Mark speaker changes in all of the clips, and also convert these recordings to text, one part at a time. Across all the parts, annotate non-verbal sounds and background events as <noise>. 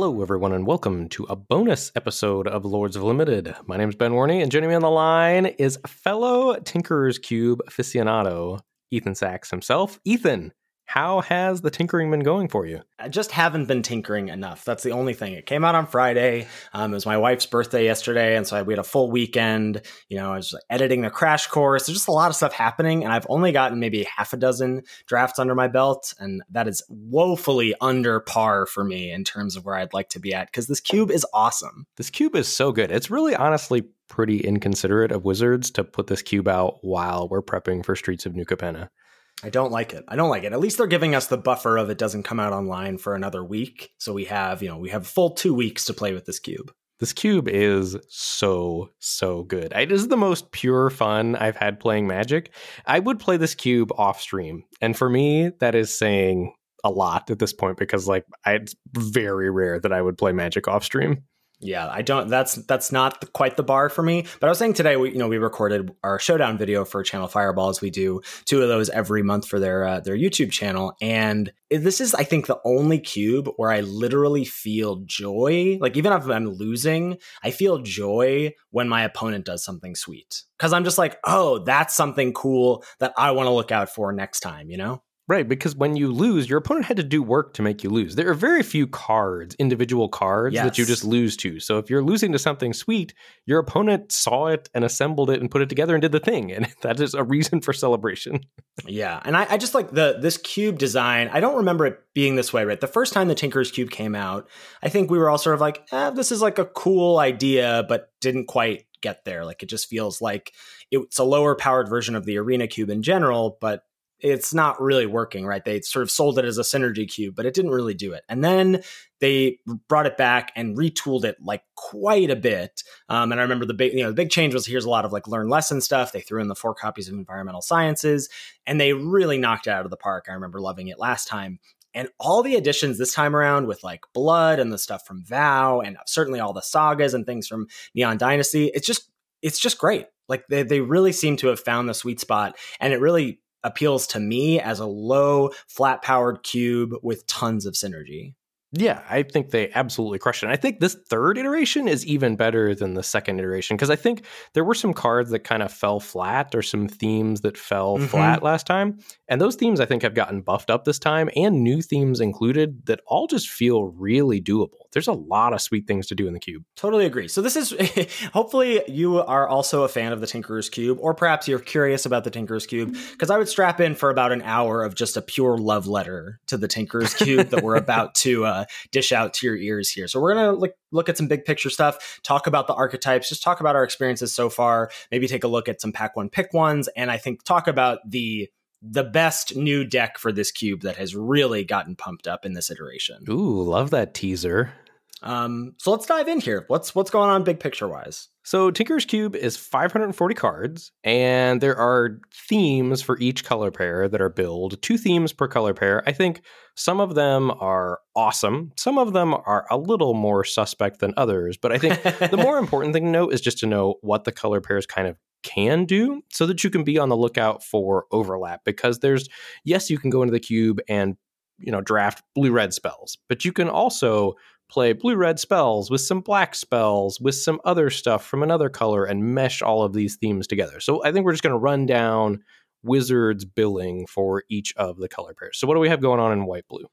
Speaker 1: Hello, everyone, and welcome to a bonus episode of Lords of Limited. My name is Ben Warney, and joining me on the line is fellow Tinkerer's Cube aficionado, Ethan Sachs himself. Ethan, how has the tinkering been going for you?
Speaker 2: I just haven't been tinkering enough. That's the only thing. It came out on Friday. Um, it was my wife's birthday yesterday, and so we had a full weekend. You know, I was editing the crash course. There's just a lot of stuff happening, and I've only gotten maybe half a dozen drafts under my belt, and that is woefully under par for me in terms of where I'd like to be at. Because this cube is awesome.
Speaker 1: This cube is so good. It's really honestly pretty inconsiderate of Wizards to put this cube out while we're prepping for Streets of New Capenna.
Speaker 2: I don't like it. I don't like it. At least they're giving us the buffer of it doesn't come out online for another week. So we have, you know, we have full two weeks to play with this cube.
Speaker 1: This cube is so, so good. It is the most pure fun I've had playing Magic. I would play this cube off stream. And for me, that is saying a lot at this point because, like, it's very rare that I would play Magic off stream.
Speaker 2: Yeah, I don't. That's that's not quite the bar for me. But I was saying today, we you know we recorded our showdown video for Channel Fireballs. We do two of those every month for their uh, their YouTube channel, and this is I think the only cube where I literally feel joy. Like even if I'm losing, I feel joy when my opponent does something sweet because I'm just like, oh, that's something cool that I want to look out for next time. You know.
Speaker 1: Right, because when you lose, your opponent had to do work to make you lose. There are very few cards, individual cards, yes. that you just lose to. So if you're losing to something sweet, your opponent saw it and assembled it and put it together and did the thing. And <laughs> that is a reason for celebration.
Speaker 2: yeah. And I, I just like the this cube design. I don't remember it being this way, right? The first time the Tinker's Cube came out, I think we were all sort of like, eh, this is like a cool idea, but didn't quite get there. Like it just feels like it's a lower powered version of the Arena Cube in general, but it's not really working, right? They sort of sold it as a synergy cube, but it didn't really do it. And then they brought it back and retooled it like quite a bit. Um, and I remember the big, you know, the big change was here's a lot of like learn lesson stuff. They threw in the four copies of environmental sciences, and they really knocked it out of the park. I remember loving it last time. And all the additions this time around with like blood and the stuff from Vow and certainly all the sagas and things from Neon Dynasty, it's just it's just great. Like they, they really seem to have found the sweet spot and it really appeals to me as a low, flat powered cube with tons of synergy.
Speaker 1: Yeah, I think they absolutely crushed it. And I think this third iteration is even better than the second iteration because I think there were some cards that kind of fell flat or some themes that fell mm-hmm. flat last time. And those themes I think have gotten buffed up this time and new themes included that all just feel really doable. There's a lot of sweet things to do in the cube.
Speaker 2: Totally agree. So this is <laughs> hopefully you are also a fan of the Tinkerer's Cube or perhaps you're curious about the Tinkerer's Cube because I would strap in for about an hour of just a pure love letter to the Tinkerer's Cube that we're about to uh, dish out to your ears here. So we're going to look look at some big picture stuff, talk about the archetypes, just talk about our experiences so far, maybe take a look at some pack one pick ones and I think talk about the the best new deck for this cube that has really gotten pumped up in this iteration.
Speaker 1: Ooh, love that teaser.
Speaker 2: Um, so let's dive in here. What's what's going on big picture wise?
Speaker 1: So Tinker's Cube is 540 cards, and there are themes for each color pair that are billed. Two themes per color pair. I think some of them are awesome. Some of them are a little more suspect than others. But I think the <laughs> more important thing to know is just to know what the color pairs kind of can do so that you can be on the lookout for overlap because there's yes you can go into the cube and you know draft blue red spells but you can also play blue red spells with some black spells with some other stuff from another color and mesh all of these themes together. So i think we're just going to run down wizards billing for each of the color pairs. So what do we have going on in white blue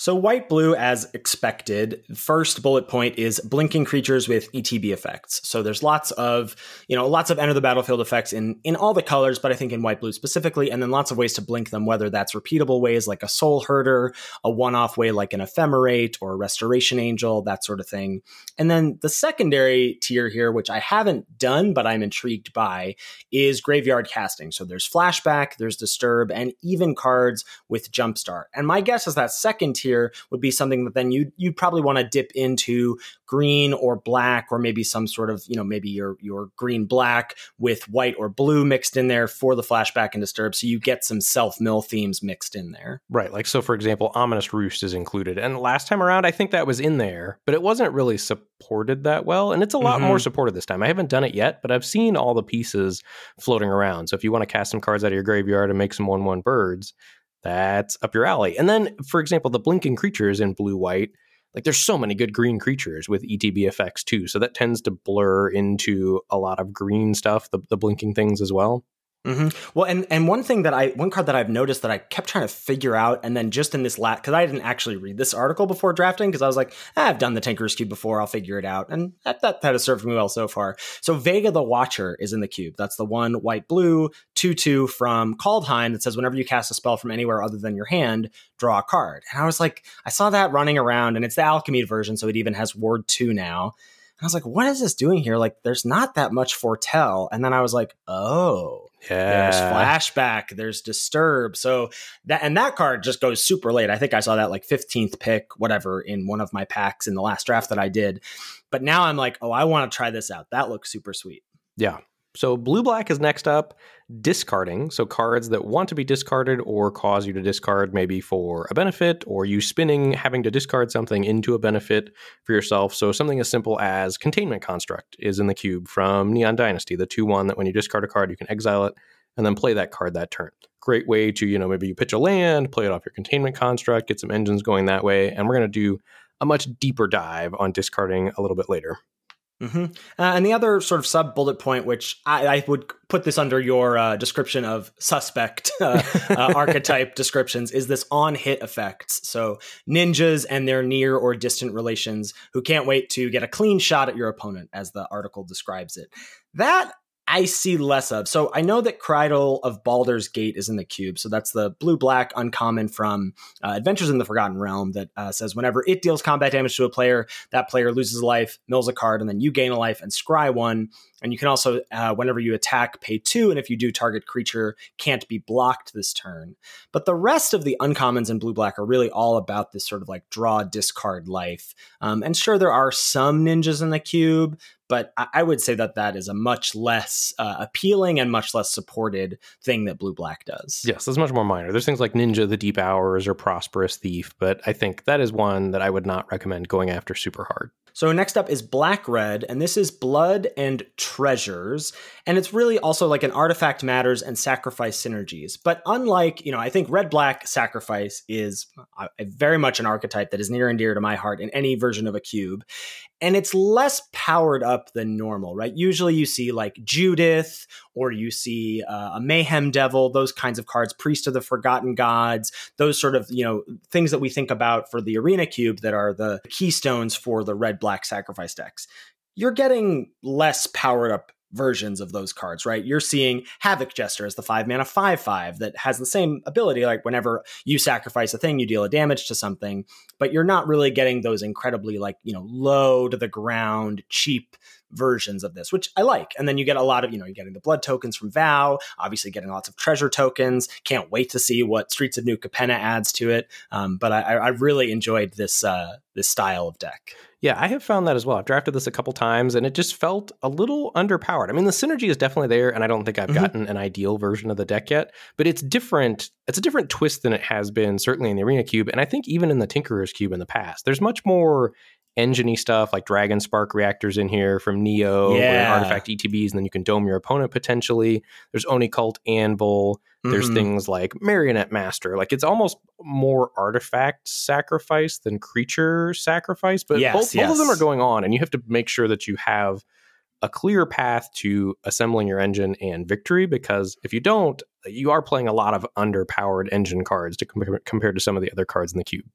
Speaker 2: so white blue, as expected, first bullet point is blinking creatures with ETB effects. So there's lots of, you know, lots of enter the battlefield effects in in all the colors, but I think in white blue specifically, and then lots of ways to blink them, whether that's repeatable ways like a soul herder, a one-off way like an ephemerate or a restoration angel, that sort of thing. And then the secondary tier here, which I haven't done, but I'm intrigued by, is graveyard casting. So there's flashback, there's disturb, and even cards with jumpstart. And my guess is that second tier here would be something that then you you'd probably want to dip into green or black or maybe some sort of you know maybe your your green black with white or blue mixed in there for the flashback and disturb so you get some self mill themes mixed in there
Speaker 1: right like so for example ominous roost is included and last time around i think that was in there but it wasn't really supported that well and it's a lot mm-hmm. more supported this time i haven't done it yet but i've seen all the pieces floating around so if you want to cast some cards out of your graveyard and make some one one birds that's up your alley. And then, for example, the blinking creatures in blue white, like there's so many good green creatures with ETB effects too. So that tends to blur into a lot of green stuff, the, the blinking things as well.
Speaker 2: Mm-hmm. Well, and and one thing that I one card that I've noticed that I kept trying to figure out, and then just in this last because I didn't actually read this article before drafting because I was like, ah, I've done the Tinker's Cube before, I'll figure it out, and that, that that has served me well so far. So Vega the Watcher is in the cube. That's the one white blue two two from Kaldheim that says whenever you cast a spell from anywhere other than your hand, draw a card. And I was like, I saw that running around, and it's the Alchemy version, so it even has Ward two now. And I was like, what is this doing here? Like, there's not that much foretell. And then I was like, oh,
Speaker 1: yeah.
Speaker 2: there's flashback, there's disturb. So that and that card just goes super late. I think I saw that like 15th pick, whatever, in one of my packs in the last draft that I did. But now I'm like, oh, I want to try this out. That looks super sweet.
Speaker 1: Yeah. So blue black is next up. Discarding. So cards that want to be discarded or cause you to discard, maybe for a benefit, or you spinning, having to discard something into a benefit for yourself. So something as simple as Containment Construct is in the cube from Neon Dynasty, the 2 1 that when you discard a card, you can exile it and then play that card that turn. Great way to, you know, maybe you pitch a land, play it off your Containment Construct, get some engines going that way. And we're going to do a much deeper dive on discarding a little bit later.
Speaker 2: Mm-hmm. Uh, and the other sort of sub bullet point, which I, I, would put this under your uh, description of suspect <laughs> uh, uh <laughs> archetype descriptions, is this on hit effects. So ninjas and their near or distant relations who can't wait to get a clean shot at your opponent, as the article describes it. That I see less of. So I know that Krydle of Baldur's Gate is in the cube. So that's the blue black uncommon from uh, Adventures in the Forgotten Realm that uh, says whenever it deals combat damage to a player, that player loses a life, mills a card, and then you gain a life and scry one. And you can also, uh, whenever you attack, pay two. And if you do, target creature can't be blocked this turn. But the rest of the uncommons in blue black are really all about this sort of like draw, discard life. Um, and sure, there are some ninjas in the cube, but I would say that that is a much less uh, appealing and much less supported thing that Blue Black does.
Speaker 1: Yes, it's much more minor. There's things like Ninja the Deep Hours or Prosperous Thief, but I think that is one that I would not recommend going after super hard.
Speaker 2: So next up is Black Red, and this is Blood and Treasures, and it's really also like an artifact matters and sacrifice synergies. But unlike, you know, I think Red Black Sacrifice is uh, very much an archetype that is near and dear to my heart in any version of a cube, and it's less powered up than normal, right? Usually you see like Judith or you see uh, a Mayhem Devil, those kinds of cards, Priest of the Forgotten Gods, those sort of, you know, things that we think about for the Arena Cube that are the keystones for the red black sacrifice decks. You're getting less powered up versions of those cards, right? You're seeing Havoc Jester as the five mana five five that has the same ability. Like whenever you sacrifice a thing, you deal a damage to something, but you're not really getting those incredibly like you know low to the ground cheap versions of this, which I like. And then you get a lot of, you know, you're getting the blood tokens from Vow, obviously getting lots of treasure tokens. Can't wait to see what Streets of New Capenna adds to it. Um, but I, I, really enjoyed this uh, this style of deck.
Speaker 1: Yeah, I have found that as well. I've drafted this a couple times and it just felt a little underpowered. I mean, the synergy is definitely there, and I don't think I've mm-hmm. gotten an ideal version of the deck yet, but it's different. It's a different twist than it has been, certainly in the Arena Cube, and I think even in the Tinkerer's Cube in the past. There's much more enginey stuff like Dragonspark Reactors in here from Neo,
Speaker 2: yeah.
Speaker 1: artifact ETBs, and then you can dome your opponent potentially. There's Oni Cult Anvil. There's mm-hmm. things like Marionette Master. Like it's almost more artifact sacrifice than creature sacrifice, but
Speaker 2: yes,
Speaker 1: both,
Speaker 2: yes.
Speaker 1: both of them are going on, and you have to make sure that you have a clear path to assembling your engine and victory because if you don't, you are playing a lot of underpowered engine cards to compare, compared to some of the other cards in the cube.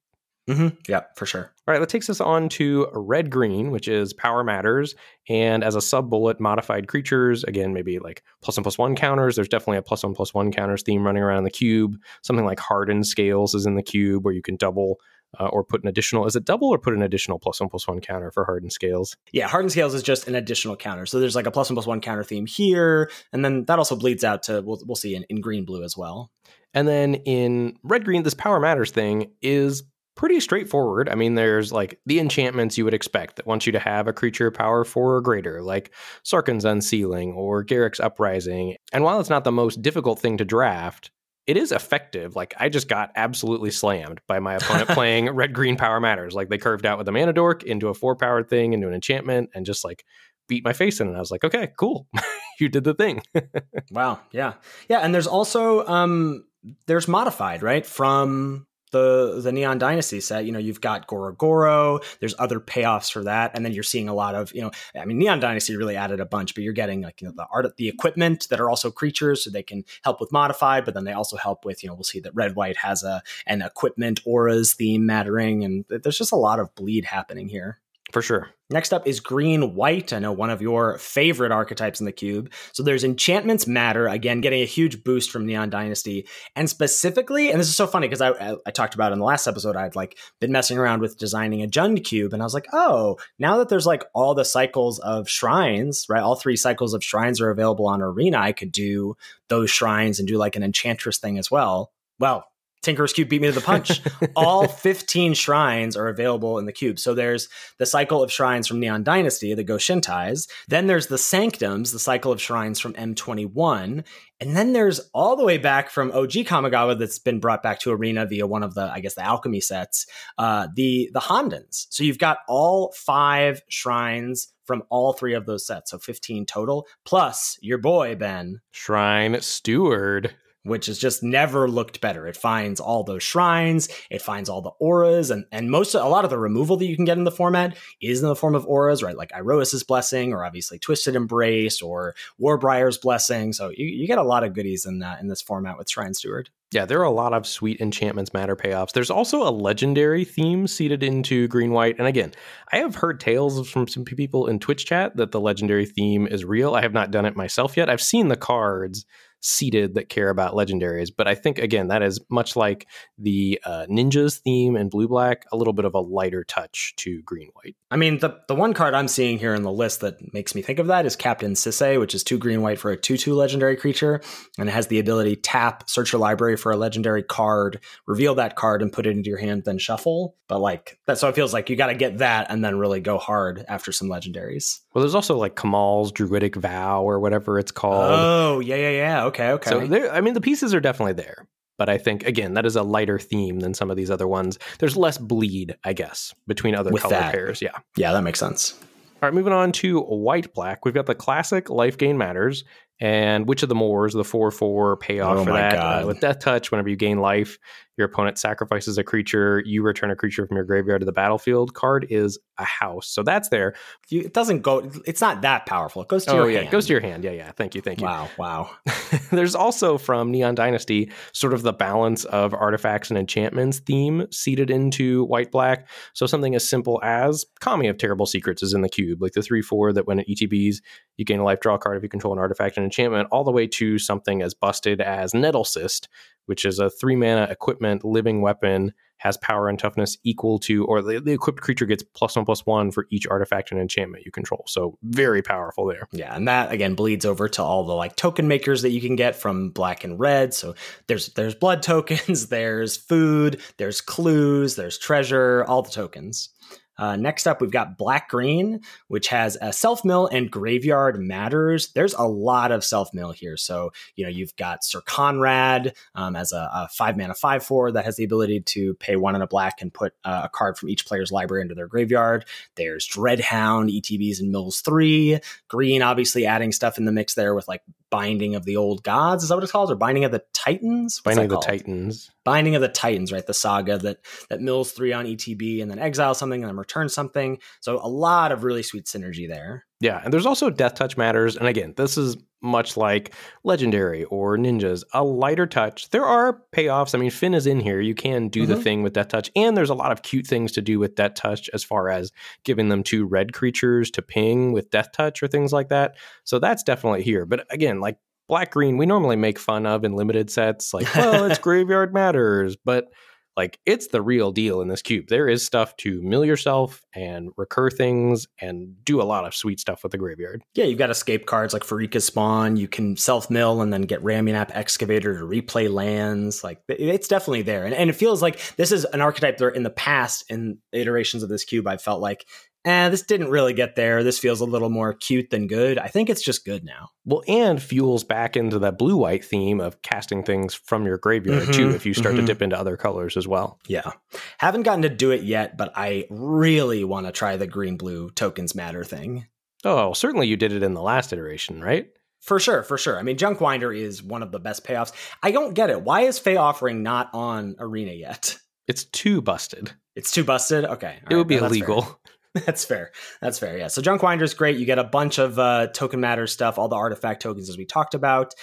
Speaker 2: Mm-hmm. Yeah, for sure.
Speaker 1: All right, that takes us on to red green, which is power matters. And as a sub bullet, modified creatures, again, maybe like plus one plus one counters. There's definitely a plus one plus one counters theme running around the cube. Something like hardened scales is in the cube where you can double uh, or put an additional. Is it double or put an additional plus one plus one counter for hardened scales?
Speaker 2: Yeah, hardened scales is just an additional counter. So there's like a plus one plus one counter theme here, and then that also bleeds out to we'll we'll see in, in green blue as well.
Speaker 1: And then in red green, this power matters thing is pretty straightforward. I mean, there's like the enchantments you would expect that want you to have a creature power four or greater, like Sarkhan's Unsealing or Garruk's Uprising. And while it's not the most difficult thing to draft, it is effective. Like I just got absolutely slammed by my opponent <laughs> playing red green power matters. Like they curved out with a mana dork into a four powered thing into an enchantment and just like beat my face in. And I was like, okay, cool. <laughs> you did the thing. <laughs>
Speaker 2: wow. Yeah. Yeah. And there's also um there's modified, right? From the the Neon Dynasty set, you know, you've got Gorogoro. There's other payoffs for that, and then you're seeing a lot of, you know, I mean, Neon Dynasty really added a bunch, but you're getting like you know the art, the equipment that are also creatures, so they can help with modified, but then they also help with, you know, we'll see that Red White has a an equipment auras theme mattering, and there's just a lot of bleed happening here.
Speaker 1: For sure.
Speaker 2: Next up is green white. I know one of your favorite archetypes in the cube. So there's enchantments matter again, getting a huge boost from Neon Dynasty, and specifically, and this is so funny because I, I, I talked about in the last episode, I'd like been messing around with designing a Jund cube, and I was like, oh, now that there's like all the cycles of shrines, right? All three cycles of shrines are available on Arena. I could do those shrines and do like an enchantress thing as well. Well, Tinker's Cube beat me to the punch. <laughs> All 15 shrines are available in the cube. So there's the cycle of shrines from Neon Dynasty, the Go Shintais. Then there's the Sanctums, the cycle of shrines from M21. And then there's all the way back from OG Kamigawa that's been brought back to Arena via one of the, I guess, the alchemy sets, uh, the the Hondens. So you've got all five shrines from all three of those sets. So 15 total, plus your boy, Ben.
Speaker 1: Shrine Steward
Speaker 2: which has just never looked better. It finds all those shrines, it finds all the auras, and and most a lot of the removal that you can get in the format is in the form of auras, right? Like Iroas's blessing, or obviously Twisted Embrace, or Warbriar's blessing. So you, you get a lot of goodies in that in this format with Shrine Steward.
Speaker 1: Yeah, there are a lot of sweet enchantments matter payoffs. There's also a legendary theme seeded into green white. And again, I have heard tales from some people in Twitch chat that the legendary theme is real. I have not done it myself yet. I've seen the cards seated that care about legendaries. But I think again that is much like the uh, ninjas theme in blue black, a little bit of a lighter touch to green white.
Speaker 2: I mean, the the one card I'm seeing here in the list that makes me think of that is Captain Sisay, which is two green white for a two two legendary creature, and it has the ability tap, search your library for a legendary card, reveal that card, and put it into your hand, then shuffle. But like that, so it feels like you got to get that and then really go hard after some legendaries.
Speaker 1: Well, there's also like Kamahl's Druidic Vow or whatever it's called.
Speaker 2: Oh yeah yeah yeah okay okay.
Speaker 1: So there, I mean, the pieces are definitely there. But I think again that is a lighter theme than some of these other ones. There's less bleed, I guess, between other
Speaker 2: With
Speaker 1: color
Speaker 2: that.
Speaker 1: pairs. Yeah.
Speaker 2: Yeah, that makes sense.
Speaker 1: All right, moving on to white black. We've got the classic life gain matters and Witch of the Moors, the 4 4 payoff
Speaker 2: Oh
Speaker 1: for that. Uh, with Death Touch, whenever you gain life, your opponent sacrifices a creature, you return a creature from your graveyard to the battlefield. Card is a house. So that's there.
Speaker 2: You, it doesn't go. It's not that powerful. It goes to
Speaker 1: oh,
Speaker 2: your
Speaker 1: yeah,
Speaker 2: hand.
Speaker 1: it goes to your hand. Yeah, yeah. Thank you, thank you.
Speaker 2: Wow, wow. <laughs>
Speaker 1: There's also from Neon Dynasty sort of the balance of artifacts and enchantments theme seeded into white black. So something as simple as Kami of Terrible Secrets is in the cube, like the 3 4 that when it ETBs, you gain a life draw card if you control an artifact and enchantment, all the way to something as busted as Nettlecyst, which is a three mana equipment living weapon, has power and toughness equal to, or the, the equipped creature gets plus one plus one for each artifact and enchantment you control. So very powerful there.
Speaker 2: Yeah, and that again bleeds over to all the like token makers that you can get from black and red. So there's there's blood tokens, <laughs> there's food, there's clues, there's treasure, all the tokens. Uh, next up, we've got Black Green, which has a self mill and graveyard matters. There's a lot of self mill here. So, you know, you've got Syr Konrad um, as a, a five mana 5 4 that has the ability to pay one and a black and put uh, a card from each player's library into their graveyard. There's Dreadhound, ETBs, and Mills 3. Green, obviously, adding stuff in the mix there with like Binding of the Old Gods. Is that what it's called? Or Binding of the Titans? What's
Speaker 1: Binding of the? Titans.
Speaker 2: Binding of the Titans, right? The saga that that mills three on ETB and then exile something and then return something. So a lot of really sweet synergy there.
Speaker 1: Yeah, and there's also Death Touch Matters. And again, this is much like Legendary or Ninjas, a lighter touch. There are payoffs. I mean, Fynn is in here. You can do the
Speaker 2: Mhm.
Speaker 1: thing with Death Touch. And there's a lot of cute things to do with Death Touch as far as giving them two red creatures to ping with Death Touch or things like that. So that's definitely here. But again, like Black Green, we normally make fun of in limited sets. Like, well, it's <laughs> Graveyard Matters. But like it's the real deal in this cube. There is stuff to mill yourself and recur things and do a lot of sweet stuff with the graveyard.
Speaker 2: Yeah, you've got escape cards like Pharika's Spawn. You can self mill and then get Ramunap Excavator to replay lands. Like it's definitely there. And, and it feels like this is an archetype that in the past, in iterations of this cube, I felt like, eh, this didn't really get there. This feels a little more cute than good. I think it's just good now.
Speaker 1: Well, and fuels back into that blue white theme of casting things from your graveyard too,
Speaker 2: Mhm,
Speaker 1: if you start
Speaker 2: mhm.
Speaker 1: to dip into other colors as well.
Speaker 2: Yeah. Haven't gotten to do it yet, but I really want to try the green blue tokens matter thing.
Speaker 1: Oh, certainly you did it in the last iteration, right?
Speaker 2: For sure, for sure. I mean, Junkwinder is one of the best payoffs. I don't get it. Why is Fae offering not on Arena yet?
Speaker 1: It's too busted.
Speaker 2: It's too busted. Okay,
Speaker 1: All it would be illegal. <laughs>
Speaker 2: That's fair. That's fair. Yeah. So Junkwinder is great. You get a bunch of uh, token matter stuff, all the artifact tokens as we talked about,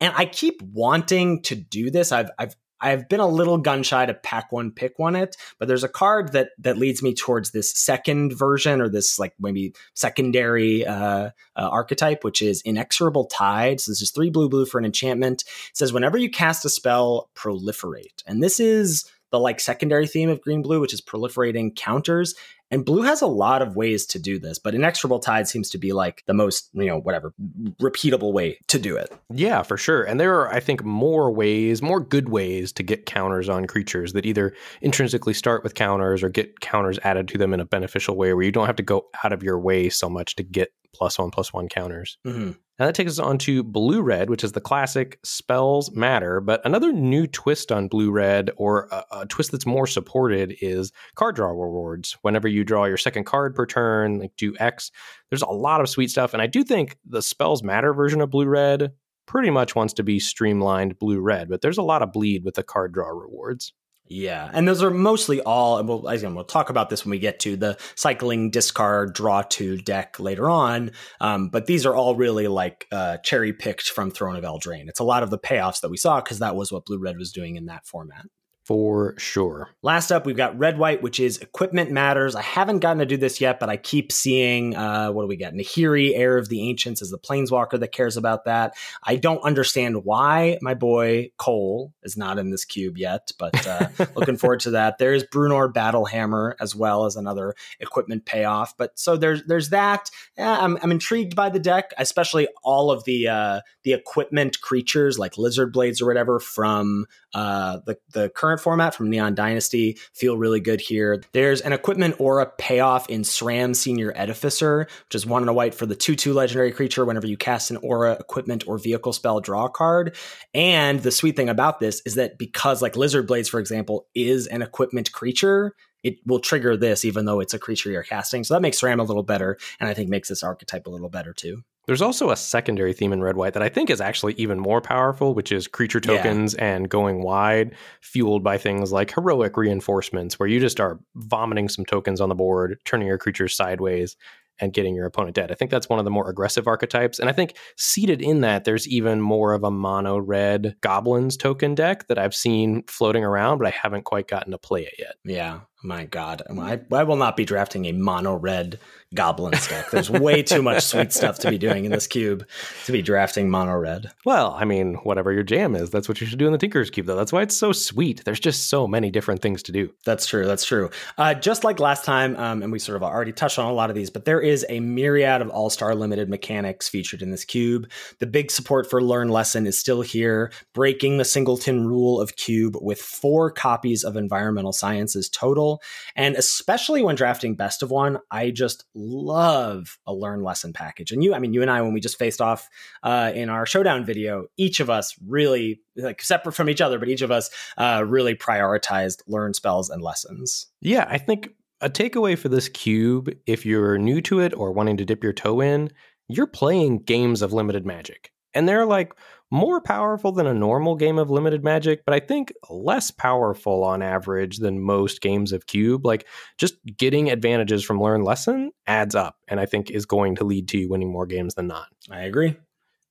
Speaker 2: and I keep wanting to do this. I've I've I've been a little gun shy to pack one, pick one it, but there's a card that that leads me towards this second version or this like maybe secondary uh, uh, archetype, which is Inexorable Tide. So this is three blue blue for an enchantment. It says whenever you cast a spell, proliferate, and this is the like secondary theme of green blue, which is proliferating counters. And blue has a lot of ways to do this, but inexorable tide seems to be like the most, you know, whatever, repeatable way to do it.
Speaker 1: Yeah, for sure. And there are, I think, more ways, more good ways to get counters on creatures that either intrinsically start with counters or get counters added to them in a beneficial way where you don't have to go out of your way so much to get plus one plus one counters. Mm-hmm. Now that takes us on to blue red, which is the classic spells matter. But another new twist on blue red, or a, a, twist that's more supported, is card draw rewards. Whenever you draw your second card per turn, like do X, there's a lot of sweet stuff. And I do think the spells matter version of blue red pretty much wants to be streamlined blue red, but there's a lot of bleed with the card draw rewards.
Speaker 2: Yeah, and those are mostly all. And we'll again, we'll talk about this when we get to the cycling discard draw two deck later on. Um, but these are all really like uh, cherry picked from Throne of Eldraine. It's a lot of the payoffs that we saw because that was what Blue Red was doing in that format
Speaker 1: for sure.
Speaker 2: Last up, we've got red white, which is equipment matters. I haven't gotten to do this yet, but I keep seeing uh, what do we get? Nahiri, heir of the ancients, is the planeswalker that cares about that. I don't understand why my boy Koll is not in this cube yet, but uh, <laughs> looking forward to that. There is Bruenor Battlehammer as well as another equipment payoff. But so there's there's that. Yeah, I'm, I'm intrigued by the deck, especially all of the uh, the equipment creatures like lizard blades or whatever from uh, the the current format from Neon Dynasty feel really good here. There's an equipment aura payoff in SRAM Senior Edificer, which is one and a white for the 2 2 legendary creature. Whenever you cast an aura, equipment, or vehicle spell, draw card. And the sweet thing about this is that because, like Lizard Blades, for example, is an equipment creature, it will trigger this even though it's a creature you're casting. So that makes SRAM a little better, and I think makes this archetype a little better too.
Speaker 1: There's also a secondary theme in red white that I think is actually even more powerful, which is creature tokens yeah. and going wide, fueled by things like heroic reinforcements, where you just are vomiting some tokens on the board, turning your creatures sideways, and getting your opponent dead. I think that's one of the more aggressive archetypes. And I think seated in that, there's even more of a mono red goblins token deck that I've seen floating around, but I haven't quite gotten to play it yet.
Speaker 2: Yeah. My God, I, I will not be drafting a mono red goblin deck. There's way too much sweet stuff to be doing in this cube to be drafting mono red.
Speaker 1: Well, I mean, whatever your jam is, that's what you should do in the Tinker's Cube, though. That's why it's so sweet. There's just so many different things to do.
Speaker 2: That's true. That's true. Uh, just like last time, um, and we sort of already touched on a lot of these, but there is a myriad of all star limited mechanics featured in this cube. The big support for Learn Lesson is still here, breaking the singleton rule of cube with four copies of environmental sciences total and especially when drafting best of one, I just love a learn lesson package. And you, I mean, you and I, when we just faced off uh, in our showdown video, each of us really, like separate from each other, but each of us uh, really prioritized learn spells and lessons.
Speaker 1: Yeah, I think a takeaway for this cube, if you're new to it or wanting to dip your toe in, you're playing games of limited magic. And they're like more powerful than a normal game of limited magic, but I think less powerful on average than most games of cube. Like just getting advantages from learn lesson adds up and I think is going to lead to you winning more games than not.
Speaker 2: I agree.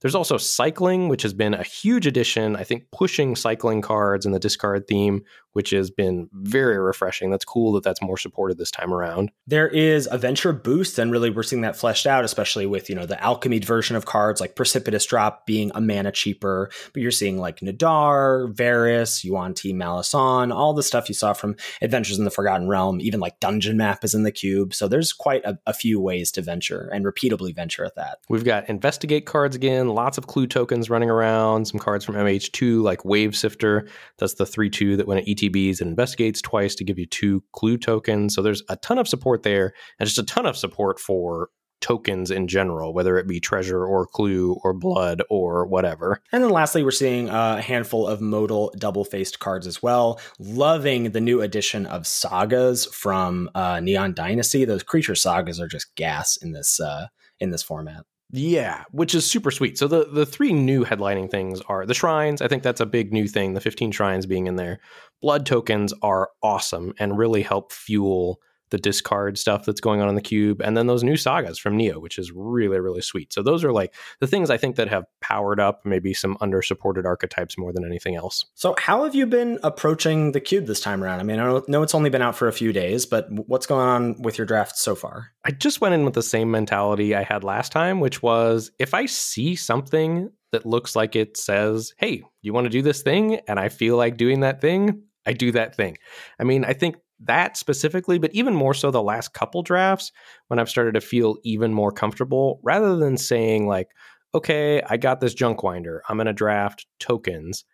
Speaker 1: There's also cycling, which has been a huge addition. I think pushing cycling cards and the discard theme, which has been very refreshing. That's cool that that's more supported this time around.
Speaker 2: There is a venture boost, and really we're seeing that fleshed out, especially with you know the alchemy version of cards like Precipitous Drop being a mana cheaper. But you're seeing like Nadaar, Varis, Yuan Ti Malison, all the stuff you saw from Adventures in the Forgotten Realm. Even like Dungeon Map is in the cube, so there's quite a, a few ways to venture and repeatably venture at that.
Speaker 1: We've got investigate cards again, lots of clue tokens running around, some cards from MH2 like Wave Sifter. That's the three two that when it ETBs, it investigates twice to give you two clue tokens. So there's a ton of support there, and just a ton of support for tokens in general, whether it be treasure or clue or blood or whatever.
Speaker 2: And then lastly, we're seeing a handful of modal double faced cards as well. Loving the new addition of sagas from uh, Neon Dynasty. Those creature sagas are just gas in this uh, in this format.
Speaker 1: Yeah, which is super sweet. So the the three new headlining things are the shrines. I think that's a big new thing. The 15 shrines being in there. Blood tokens are awesome and really help fuel the discard stuff that's going on in the cube, and then those new sagas from Neo, which is really, really sweet. So those are like the things I think that have powered up maybe some under supported archetypes more than anything else.
Speaker 2: So how have you been approaching the cube this time around? I mean, I know it's only been out for a few days, but what's going on with your draft so far?
Speaker 1: I just went in with the same mentality I had last time, which was if I see something that looks like it says, hey, you want to do this thing? And I feel like doing that thing, I do that thing. I mean, I think that specifically, but even more so the last couple drafts when I've started to feel even more comfortable rather than saying, like, okay, I got this Junkwinder, I'm going to draft tokens.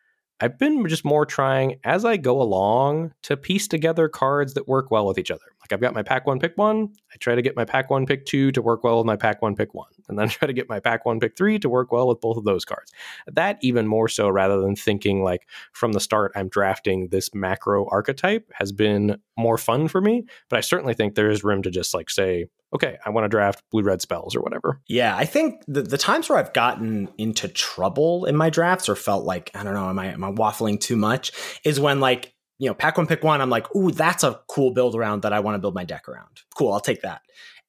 Speaker 1: I've been just more trying as I go along to piece together cards that work well with each other. Like I've got my pack one, pick one. I try to get my pack one, pick two to work well with my pack one, pick one. And then <laughs> try to get my pack one, pick three to work well with both of those cards. That even more so rather than thinking like from the start, I'm drafting this macro archetype has been more fun for me. But I certainly think there is room to just like say, okay, I want to draft blue red spells or whatever.
Speaker 2: Yeah, I think the, the times where I've gotten into trouble in my drafts or felt like, I don't know, am I am I waffling too much is when like, you know, pack one, pick one, I'm like, ooh, that's a cool build around that I want to build my deck around. Cool, I'll take that.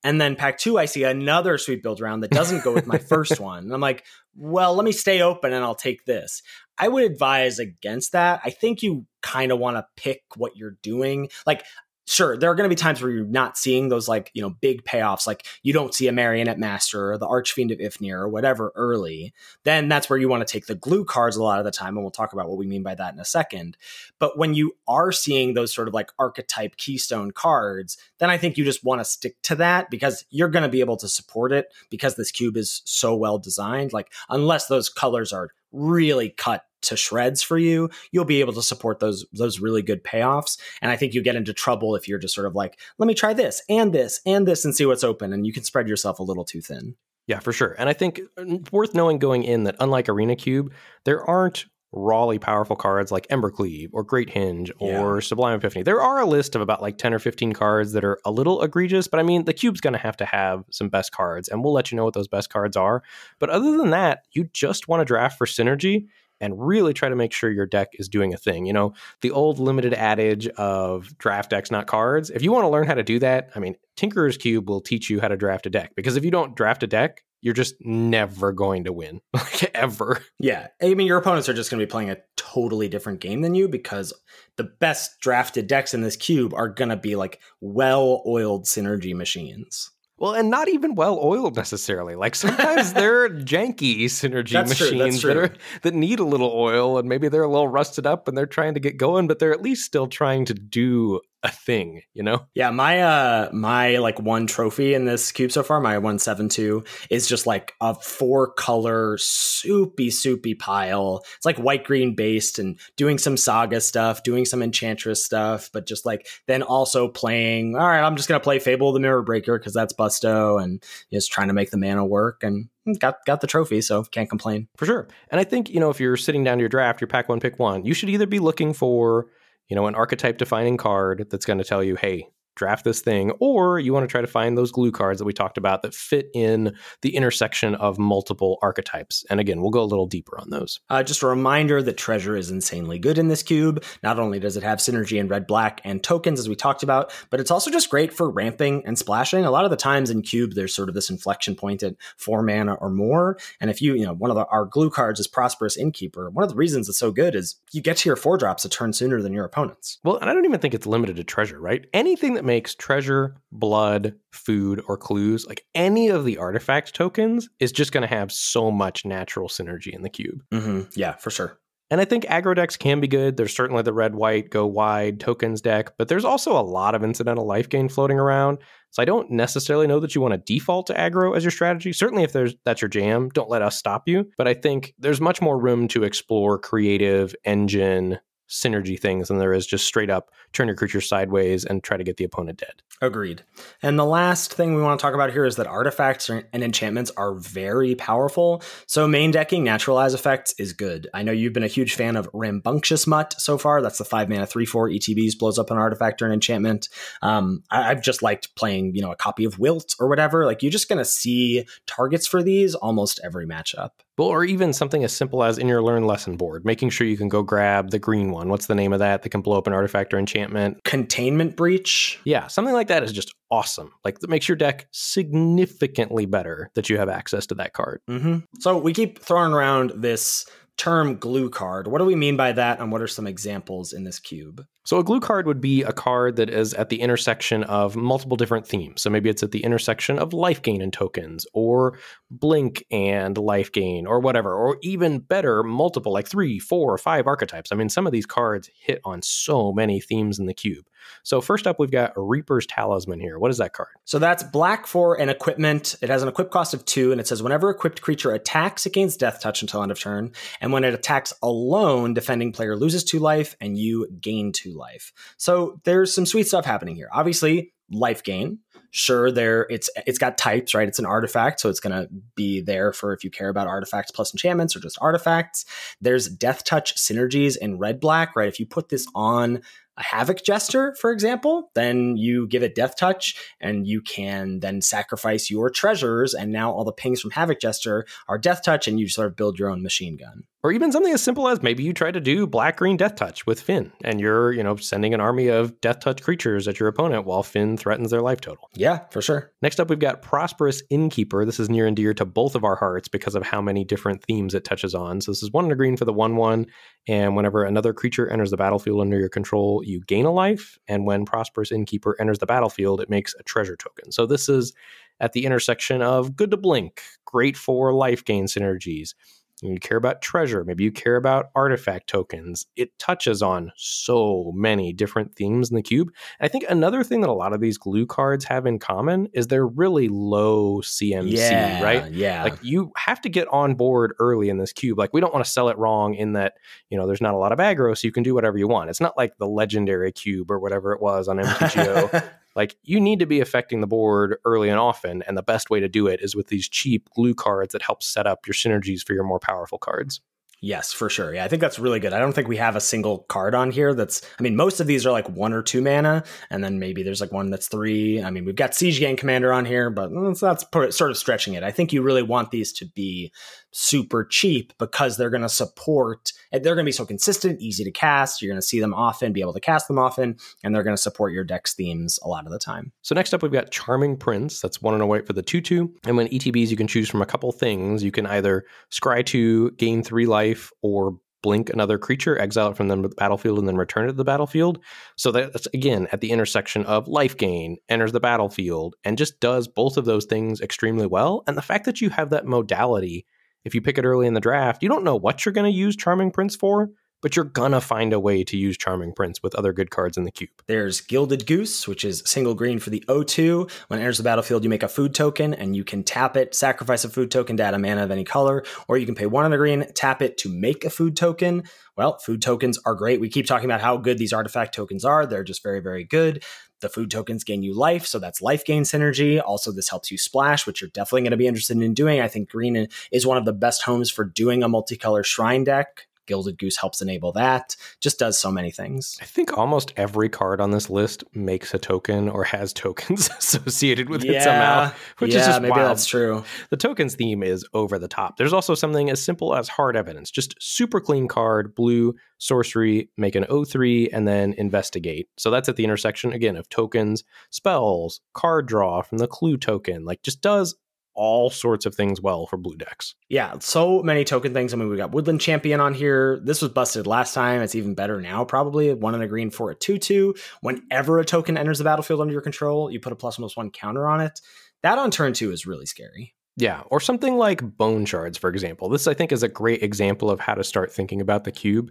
Speaker 2: And then pack two, I see another sweet build round that doesn't go with my <laughs> first one. And I'm like, well, let me stay open and I'll take this. I would advise against that. I think you kind of want to pick what you're doing. Like, sure, there are going to be times where you're not seeing those like, you know, big payoffs, like you don't see a Marionette Master or the Archfiend of Ifnir or whatever early. Then that's where you want to take the glue cards a lot of the time. And we'll talk about what we mean by that in a second. But when you are seeing those sort of like archetype keystone cards, then I think you just want to stick to that because you're going to be able to support it because this cube is so well designed. Like, unless those colors are really cut to shreds for you, you'll be able to support those those really good payoffs. And I think you get into trouble if you're just sort of like, let me try this and this and this and see what's open, and you can spread yourself a little too thin.
Speaker 1: Yeah, for sure. And I think uh, worth knowing going in that unlike Arena Cube, there aren't rawly powerful cards like Embercleave or Great Henge or yeah. Sublime Epiphany. There are a list of about like 10 or 15 cards that are a little egregious, but I mean, the cube's going to have to have some best cards, and we'll let you know what those best cards are. But other than that, you just want to draft for synergy and really try to make sure your deck is doing a thing. You know, the old limited adage of draft decks, not cards. If you want to learn how to do that, I mean, Tinkerer's Cube will teach you how to draft a deck because if you don't draft a deck, you're just never going to win, <laughs> like ever.
Speaker 2: Yeah. I mean, your opponents are just going to be playing a totally different game than you because the best drafted decks in this cube are going to be like well oiled synergy machines.
Speaker 1: Well, and not even well oiled necessarily. Like sometimes <laughs> they're janky synergy that's machines true, that are that need a little oil and maybe they're a little rusted up and they're trying to get going, but they're at least still trying to do a thing, you know?
Speaker 2: Yeah, my uh my like one trophy in this cube so far, my 172, is just like a four color soupy soupy pile. It's like white green based and doing some saga stuff, doing some enchantress stuff, but just like then also playing, all right, I'm just gonna play Fable the Mirror Breaker because that's Busto and just trying to make the mana work and got got the trophy, so can't complain.
Speaker 1: For sure. And I think, you know, if you're sitting down to your draft, your pack one, pick one, you should either be looking for you know, an archetype defining card that's going to tell you, hey, draft this thing, or you want to try to find those glue cards that we talked about that fit in the intersection of multiple archetypes. And again, we'll go a little deeper on those.
Speaker 2: Uh, just a reminder that treasure is insanely good in this cube. Not only does it have synergy in red black and tokens, as we talked about, but it's also just great for ramping and splashing. A lot of the times in cube, there's sort of this inflection point at four mana or more. And if you, you know, one of the, our glue cards is Prosperous Innkeeper, one of the reasons it's so good is you get to your four drops a turn sooner than your opponents.
Speaker 1: Well, and I don't even think it's limited to treasure, right? Anything that makes treasure, blood, food, or clues, like any of the artifact tokens, is just going to have so much natural synergy in the cube.
Speaker 2: Mm-hmm. Yeah, for sure.
Speaker 1: And I think aggro decks can be good. There's certainly the red white go wide tokens deck, but there's also a lot of incidental life gain floating around. So I don't necessarily know that you want to default to aggro as your strategy. Certainly if there's that's your jam, don't let us stop you. But I think there's much more room to explore creative engine synergy things than there is just straight up turn your creature sideways and try to get the opponent dead.
Speaker 2: Agreed. And the last thing we want to talk about here is that artifacts and enchantments are very powerful. So main decking naturalize effects is good. I know you've been a huge fan of Rambunctious Mutt so far. That's the five mana three four ETBs blows up an artifact or an enchantment. Um, I, have just liked playing, you know, a copy of Wilt or whatever. Like you're just gonna see targets for these almost every matchup.
Speaker 1: Well, or even something as simple as in your learn lesson board, making sure you can go grab the green one. What's the name of that that can blow up an artifact or enchantment?
Speaker 2: Containment breach.
Speaker 1: Yeah, something like that is just awesome. Like that makes your deck significantly better that you have access to that card.
Speaker 2: Mm-hmm. So we keep throwing around this term glue card. What do we mean by that, and what are some examples in this cube?
Speaker 1: So, a glue card would be a card that is at the intersection of multiple different themes. So, maybe it's at the intersection of life gain and tokens, or blink and life gain, or whatever, or even better, multiple, like three, four, or five archetypes. I mean, some of these cards hit on so many themes in the cube. So, first up, we've got Reaper's Talisman here. What is that card?
Speaker 2: So, that's black for an equipment. It has an equip cost of two, and it says whenever equipped creature attacks, it gains death touch until end of turn. And when it attacks alone, defending player loses two life, and you gain two life. So there's some sweet stuff happening here. Obviously, life gain. Sure, there it's it's got types, right? It's an artifact, so it's gonna be there for if you care about artifacts plus enchantments or just artifacts. There's death touch synergies in red black, right? If you put this on a Havoc Jester, for example, then you give it Death Touch and you can then sacrifice your treasures. And now all the pings from Havoc Jester are Death Touch and you sort of build your own machine gun.
Speaker 1: Or even something as simple as maybe you try to do black green death touch with Fynn and you're, you know, sending an army of death touch creatures at your opponent while Fynn threatens their life total.
Speaker 2: Yeah, for sure.
Speaker 1: Next up, we've got Prosperous Innkeeper. This is near and dear to both of our hearts because of how many different themes it touches on. So this is one and a green for the 1 1. And whenever another creature enters the battlefield under your control, you gain a life. And when Prosperous Innkeeper enters the battlefield, it makes a treasure token. So this is at the intersection of good to blink, great for life gain synergies you care about treasure, maybe you care about artifact tokens. It touches on so many different themes in the cube. And I think another thing that a lot of these glue cards have in common is they're really low CMC,
Speaker 2: yeah,
Speaker 1: right?
Speaker 2: Yeah.
Speaker 1: Like you have to get on board early in this cube. Like we don't want to sell it wrong in that, you know, there's not a lot of aggro, so you can do whatever you want. It's not like the legendary cube or whatever it was on MTGO. <laughs> Like you need to be affecting the board early and often, and the best way to do it is with these cheap glue cards that help set up your synergies for your more powerful cards.
Speaker 2: Yes, for sure. Yeah, I think that's really good. I don't think we have a single card on here that's, I mean, most of these are like one or two mana, and then maybe there's like one that's three. I mean, we've got Siege Gang Commander on here, but that's, that's sort of stretching it. I think you really want these to be super cheap because they're going to support, they're going to be so consistent, easy to cast. You're going to see them often, be able to cast them often, and they're going to support your deck's themes a lot of the time.
Speaker 1: So next up, we've got Charming Prince. That's one and a white for the 2 2. And when ETBs, you can choose from a couple things. You can either scry two, gain three life, or blink another creature, exile it from the battlefield, and then return it to the battlefield. So that's again at the intersection of life gain, enters the battlefield, and just does both of those things extremely well. And the fact that you have that modality if you pick it early in the draft, you don't know what you're going to use Charming Prince for, but you're gonna find a way to use Charming Prince with other good cards in the cube.
Speaker 2: There's Gilded Goose, which is single green for the O2. When it enters the battlefield, you make a food token and you can tap it, sacrifice a food token to add a mana of any color, or you can pay one on the green, tap it to make a food token. Well, food tokens are great. We keep talking about how good these artifact tokens are. They're just very, very good. The food tokens gain you life, so that's life gain synergy. Also, this helps you splash, which you're definitely going to be interested in doing. I think green is one of the best homes for doing a multicolor shrine deck. Gilded Goose helps enable that. Just does so many things.
Speaker 1: I think almost every card on this list makes a token or has tokens <laughs> associated with
Speaker 2: yeah,
Speaker 1: it somehow, which
Speaker 2: yeah,
Speaker 1: is just
Speaker 2: maybe
Speaker 1: wild.
Speaker 2: that's true.
Speaker 1: The tokens theme is over the top. There's also something as simple as hard evidence, just super clean card, blue, sorcery, make an O3, and then investigate. So that's at the intersection again of tokens, spells, card draw from the clue token. Like just does all sorts of things well for blue decks.
Speaker 2: Yeah, so many token things. I mean, we got Woodland Champion on here. This was busted last time. It's even better now, probably. One in a green for a 2 2. Whenever a token enters the battlefield under your control, you put a plus plus one counter on it. That on turn two is really scary.
Speaker 1: Yeah, or something like Bone Shards, for example. This, I think, is a great example of how to start thinking about the cube.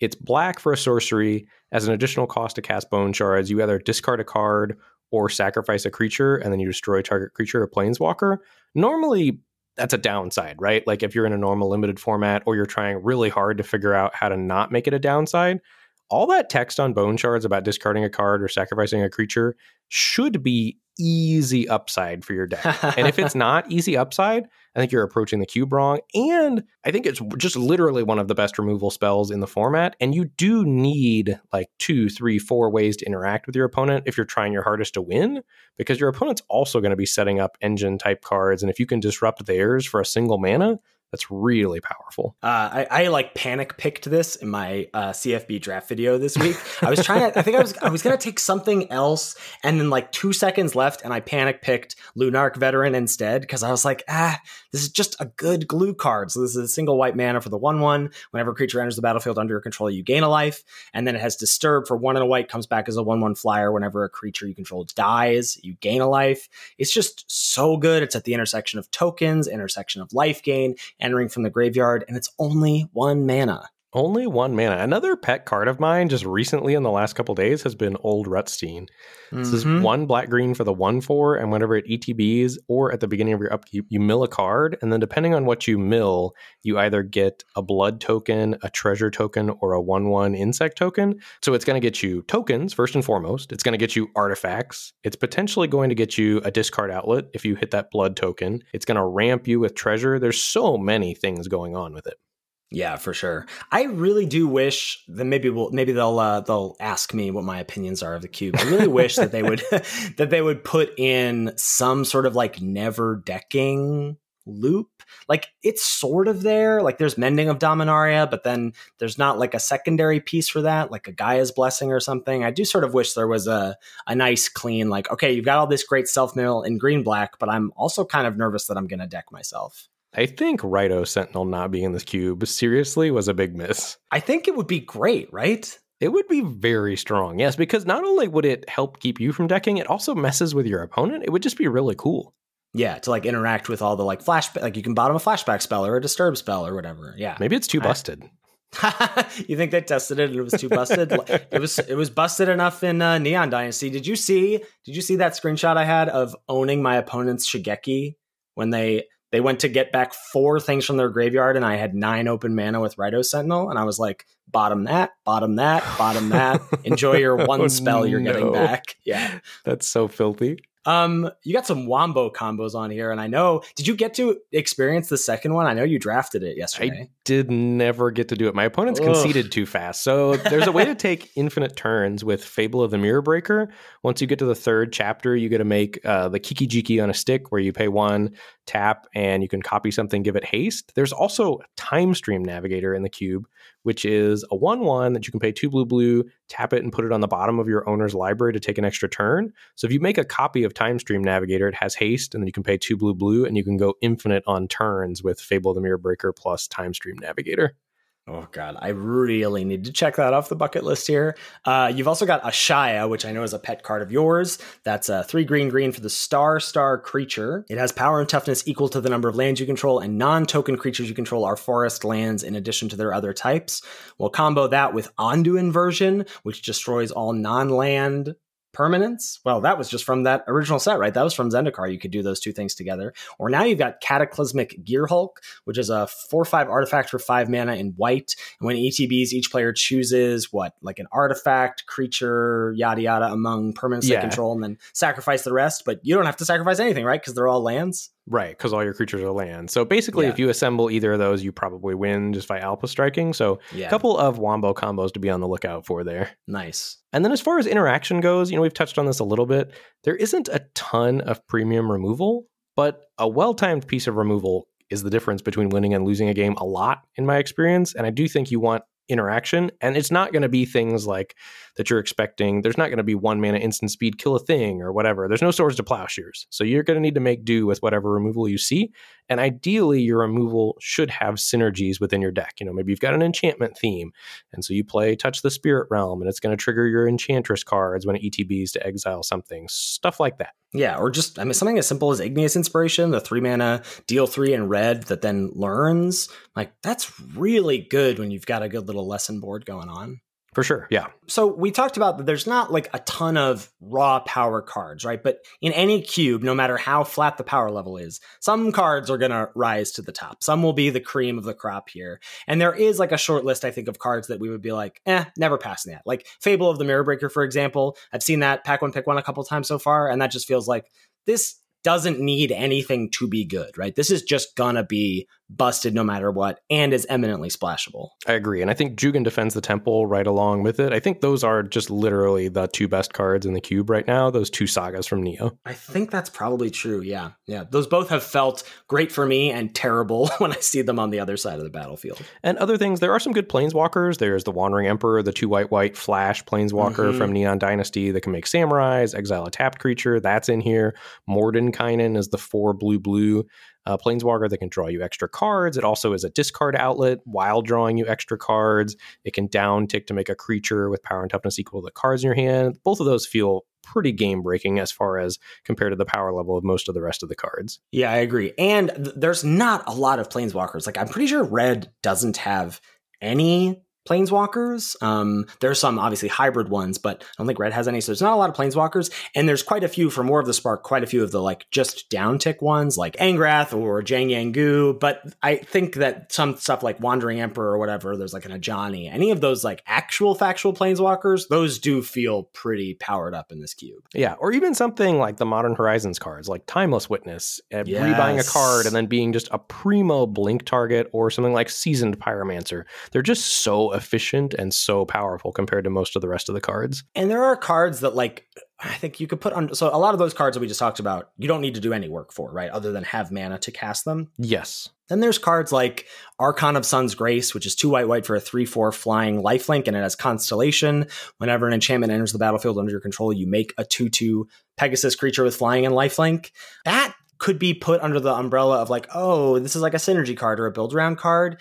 Speaker 1: It's black for a sorcery. As an additional cost to cast Bone Shards, you either discard a card or sacrifice a creature and then you destroy target creature or planeswalker. Normally, that's a downside, right? Like if you're in a normal limited format or you're trying really hard to figure out how to not make it a downside. all that text on bone shards about discarding a card or sacrificing a creature should be easy upside for your deck. and if it's <laughs> not easy upside, I think you're approaching the cube wrong. And I think it's just literally one of the best removal spells in the format. And you do need like two, three, four ways to interact with your opponent if you're trying your hardest to win, because your opponent's also going to be setting up engine type cards. And if you can disrupt theirs for a single mana, that's really powerful.
Speaker 2: Uh, I, I, like panic picked this in my uh, CFB draft video this week. I was trying to, I think I was, I was to take something else, and then like two seconds left, and I panic picked Lunarch Veteran instead because I was like, ah, this is just a good glue card. So this is a single white mana for the one one. Whenever a creature enters the battlefield under your control, you gain a life, and then it has Disturb for one and a white, comes back as a one one flyer. Whenever a creature you control dies, you gain a life. It's just so good. It's at the intersection of tokens, intersection of life gain entering from the graveyard, and it's only one mana.
Speaker 1: Only one mana. Another pet card of mine just recently in the last couple days has been Old Rutstein. Mm-hmm. This is mm-hmm. one black green for the one four, and whenever it ETBs or at the beginning of your upkeep, you mill a card, and then depending on what you mill, you either get a blood token, a treasure token, or a one one insect token. So it's going to get you tokens first and foremost. It's going to get you artifacts. It's potentially going to get you a discard outlet if you hit that blood token. It's going to ramp you with treasure. There's so many things going on with it.
Speaker 2: Yeah, for sure. I really do wish that maybe we'll maybe they'll uh, they'll ask me what my opinions are of the cube. I really wish that they would <laughs> that they would put in some sort of like never decking loop. Like it's sort of there. Like there's mending of Dominaria, but then there's not like a secondary piece for that, like a Gaia's blessing or something. I do sort of wish there was a a nice clean like okay, you've got all this great self mill in green black, but I'm also kind of nervous that I'm going to deck myself.
Speaker 1: I think Reito Sentinel not being in this cube seriously was a big miss.
Speaker 2: I think it would be great, right?
Speaker 1: It would be very strong, yes, because not only would it help keep you from decking, it also messes with your opponent. It would just be really cool.
Speaker 2: Yeah, to like interact with all the like flash, like you can bottom a flashback spell or a disturb spell or whatever. Yeah,
Speaker 1: maybe it's too busted. <laughs>
Speaker 2: you think they tested it and it was too busted? <laughs> it was it was busted enough in uh, Neon Dynasty. Did you see? Did you see that screenshot I had of owning my opponent's Shigeki when they they went to get back four things from their graveyard, and I had nine open mana with Reito Sentinel, and I was like, bottom that, bottom that, bottom that. <laughs> Enjoy your one oh, spell you're no. getting back. Yeah,
Speaker 1: that's so filthy.
Speaker 2: Um, you got some wombo combos on here, and I know. Did you get to experience the second one? I know you drafted it yesterday.
Speaker 1: I did never get to do it. My opponents Ugh. conceded too fast. So there's a way to take <laughs> infinite turns with Fable of the Mirror Breaker. Once you get to the third chapter, you get to make uh, the Kiki Jiki on a stick, where you pay one tap and you can copy something, give it haste. There's also Time Stream Navigator in the cube, which is a 1 1 that you can pay two blue blue, tap it, and put it on the bottom of your owner's library to take an extra turn. So if you make a copy of Time Stream Navigator, it has haste, and then you can pay two blue blue, and you can go infinite on turns with Fable the Mirror Breaker plus Time Stream Navigator.
Speaker 2: Oh god, I really need to check that off the bucket list here. Uh, you've also got Ashaya, which I know is a pet card of yours. That's a three green green for the star star creature. It has power and toughness equal to the number of lands you control, and non-token creatures you control are forest lands in addition to their other types. We'll combo that with Ondu Inversion, which destroys all non-land permanents. Well, that was just from that original set, right? That was from Zendikar. You could do those two things together. Or now you've got Cataclysmic Gear Hulk, which is a four five artifact for five mana in white. And when ETBs, each player chooses what, like an artifact, creature, yada yada among permanents yeah. they control, and then sacrifice the rest. But you don't have to sacrifice anything, right? Because they're all lands.
Speaker 1: Right, because all your creatures are land. So basically, yeah. if you assemble either of those, you probably win just by Alpha striking. So a yeah. couple of wombo combos to be on the lookout for there.
Speaker 2: Nice.
Speaker 1: And then as far as interaction goes, you know, we've touched on this a little bit. There isn't a ton of premium removal, but a well-timed piece of removal is the difference between winning and losing a game a lot in my experience. And I do think you want interaction. And it's not going to be things like that you're expecting. There's not going to be one mana instant speed kill a thing or whatever. There's no swords to plowshares. So you're going to need to make do with whatever removal you see. And ideally, your removal should have synergies within your deck. You know, maybe you've got an enchantment theme. And so you play Touch the Spirit Realm and it's going to trigger your Enchantress cards when it ETBs to exile something. Stuff like that.
Speaker 2: Yeah, or just I mean something as simple as Igneous Inspiration, the three mana deal three in red that then learns. Like that's really good when you've got a good little lesson board going on.
Speaker 1: For sure, yeah.
Speaker 2: So we talked about that there's not like a ton of raw power cards, right? But in any cube, no matter how flat the power level is, some cards are going to rise to the top. Some will be the cream of the crop here. And there is like a short list, I think, of cards that we would be like, eh, never passing that. Like Fable of the Mirror Breaker, for example. I've seen that pack one, pick one a couple times so far, and that just feels like this doesn't need anything to be good, right? This is just gonna be busted no matter what and is eminently splashable.
Speaker 1: I agree. And I think Jugan defends the temple right along with it. I think those are just literally the two best cards in the cube right now, those two sagas from Neo.
Speaker 2: I think that's probably true. Yeah. Yeah. Those both have felt great for me and terrible <laughs> when I see them on the other side of the battlefield.
Speaker 1: And other things, there are some good planeswalkers. There's the Wandering Emperor, the two white white flash planeswalker mm-hmm. from Neon Dynasty that can make samurais, exile a tapped creature. That's in here. Mordenkainen is the four blue blue uh, Planeswalker that can draw you extra cards. It also is a discard outlet while drawing you extra cards. It can down tick to make a creature with power and toughness equal to the cards in your hand. Both of those feel pretty game breaking as far as compared to the power level of most of the rest of the cards.
Speaker 2: Yeah, I agree. And th- there's not a lot of Planeswalkers. Like, I'm pretty sure Red doesn't have any planeswalkers. Um, there's some obviously hybrid ones, but I don't think Red has any. So there's not a lot of planeswalkers, and there's quite a few for more of the Spark. Quite a few of the like just down tick ones, like Angrath or Jiang Yang Gu. But I think that some stuff like Wandering Emperor or whatever, there's like an Ajani. Any of those like actual factual planeswalkers, those do feel pretty powered up in this cube.
Speaker 1: Yeah, or even something like the Modern Horizons cards, like Timeless Witness, uh, yes. rebuying a card and then being just a primo blink target, or something like Seasoned Pyromancer. They're just so efficient and so powerful compared to most of the rest of the cards.
Speaker 2: And there are cards that like I think you could put on so a lot of those cards that we just talked about, you don't need to do any work for, right? Other than have mana to cast them.
Speaker 1: Yes.
Speaker 2: Then there's cards like Archon of Sun's Grace, which is two white white for a three four flying lifelink, and it has Constellation. Whenever an enchantment enters the battlefield under your control, you make a two two Pegasus creature with flying and lifelink. That could be put under the umbrella of like, oh, this is like a synergy card or a build around card.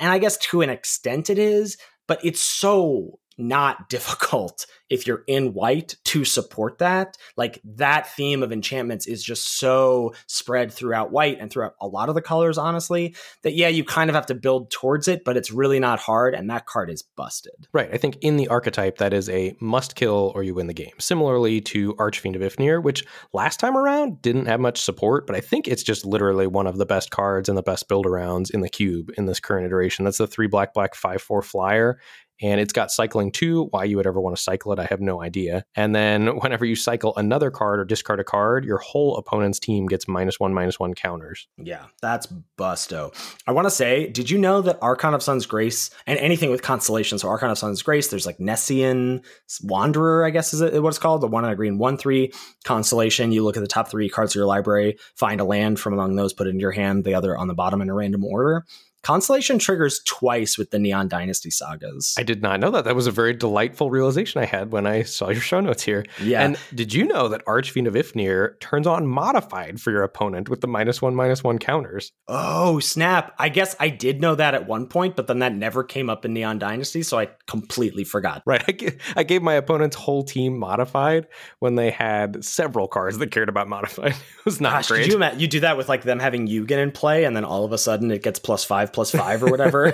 Speaker 2: And I guess to an extent it is, but it's so not <laughs> difficult if you're in white to support that. Like that theme of enchantments is just so spread throughout white and throughout a lot of the colors, honestly, that yeah, you kind of have to build towards it, but it's really not hard. And that card is busted.
Speaker 1: Right. I think in the archetype, that is a must kill or you win the game. Similarly to Archfiend of Ifnir, which last time around didn't have much support, but I think it's just literally one of the best cards and the best build arounds in the cube in this current iteration. That's the three black, black, five, four flyer and it's got cycling too. Why you would ever want to cycle it, I have no idea. And then <laughs> whenever you cycle another card or discard a card, your whole opponent's team gets minus one, minus one counters.
Speaker 2: Yeah, that's busto. I want to say, did you know that Archon of Sun's Grace and anything with constellation, so Archon of Sun's Grace, there's like Nessian Wanderer, I guess is what it's called, the one on a green one three constellation. You look at the top three cards of your library, find a land from among those, put it in your hand, the other on the bottom in a random order. Constellation triggers twice with the Neon Dynasty sagas.
Speaker 1: I did not know that. That was a very delightful realization I had when I saw your show notes here. Yeah. And did you know that Archfiend of Ifnir turns on modified for your opponent with the minus one, minus one counters?
Speaker 2: Oh, snap. I guess I did know that at one point, but then that never came up in Neon Dynasty, so I completely forgot.
Speaker 1: Right. <laughs> I, g- I gave my opponent's whole team modified when they had several cards that cared about modified. <laughs> it was not Gosh, great.
Speaker 2: You, you do that with like them having Yugen in play, and then all of a sudden it gets plus five five plus five or whatever.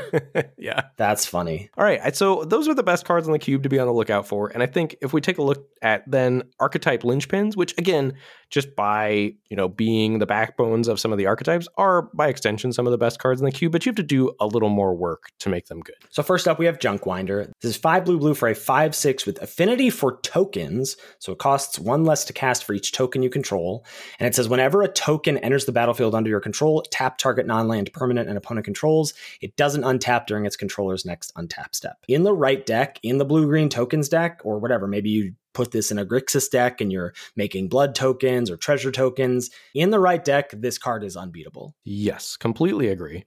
Speaker 2: <laughs>
Speaker 1: yeah.
Speaker 2: That's funny.
Speaker 1: All right. So those are the best cards on the cube to be on the lookout for. And I think if we take a look at then archetype linchpins, which again, just by, you know, being the backbones of some of the archetypes are by extension some of the best cards in the cube, but you have to do a little more work to make them good.
Speaker 2: So first up we have Junkwinder. This is five blue blue for a five six with affinity for tokens. So it costs one less to cast for each token you control. And it says whenever a token enters the battlefield under your control, tap target non-land permanent and opponent controls. It doesn't untap during its controller's next untap step. In the right deck, in the blue green tokens deck, or whatever, maybe you put this in a Grixis deck and you're making blood tokens or treasure tokens. In the right deck, this card is unbeatable.
Speaker 1: Yes, completely agree.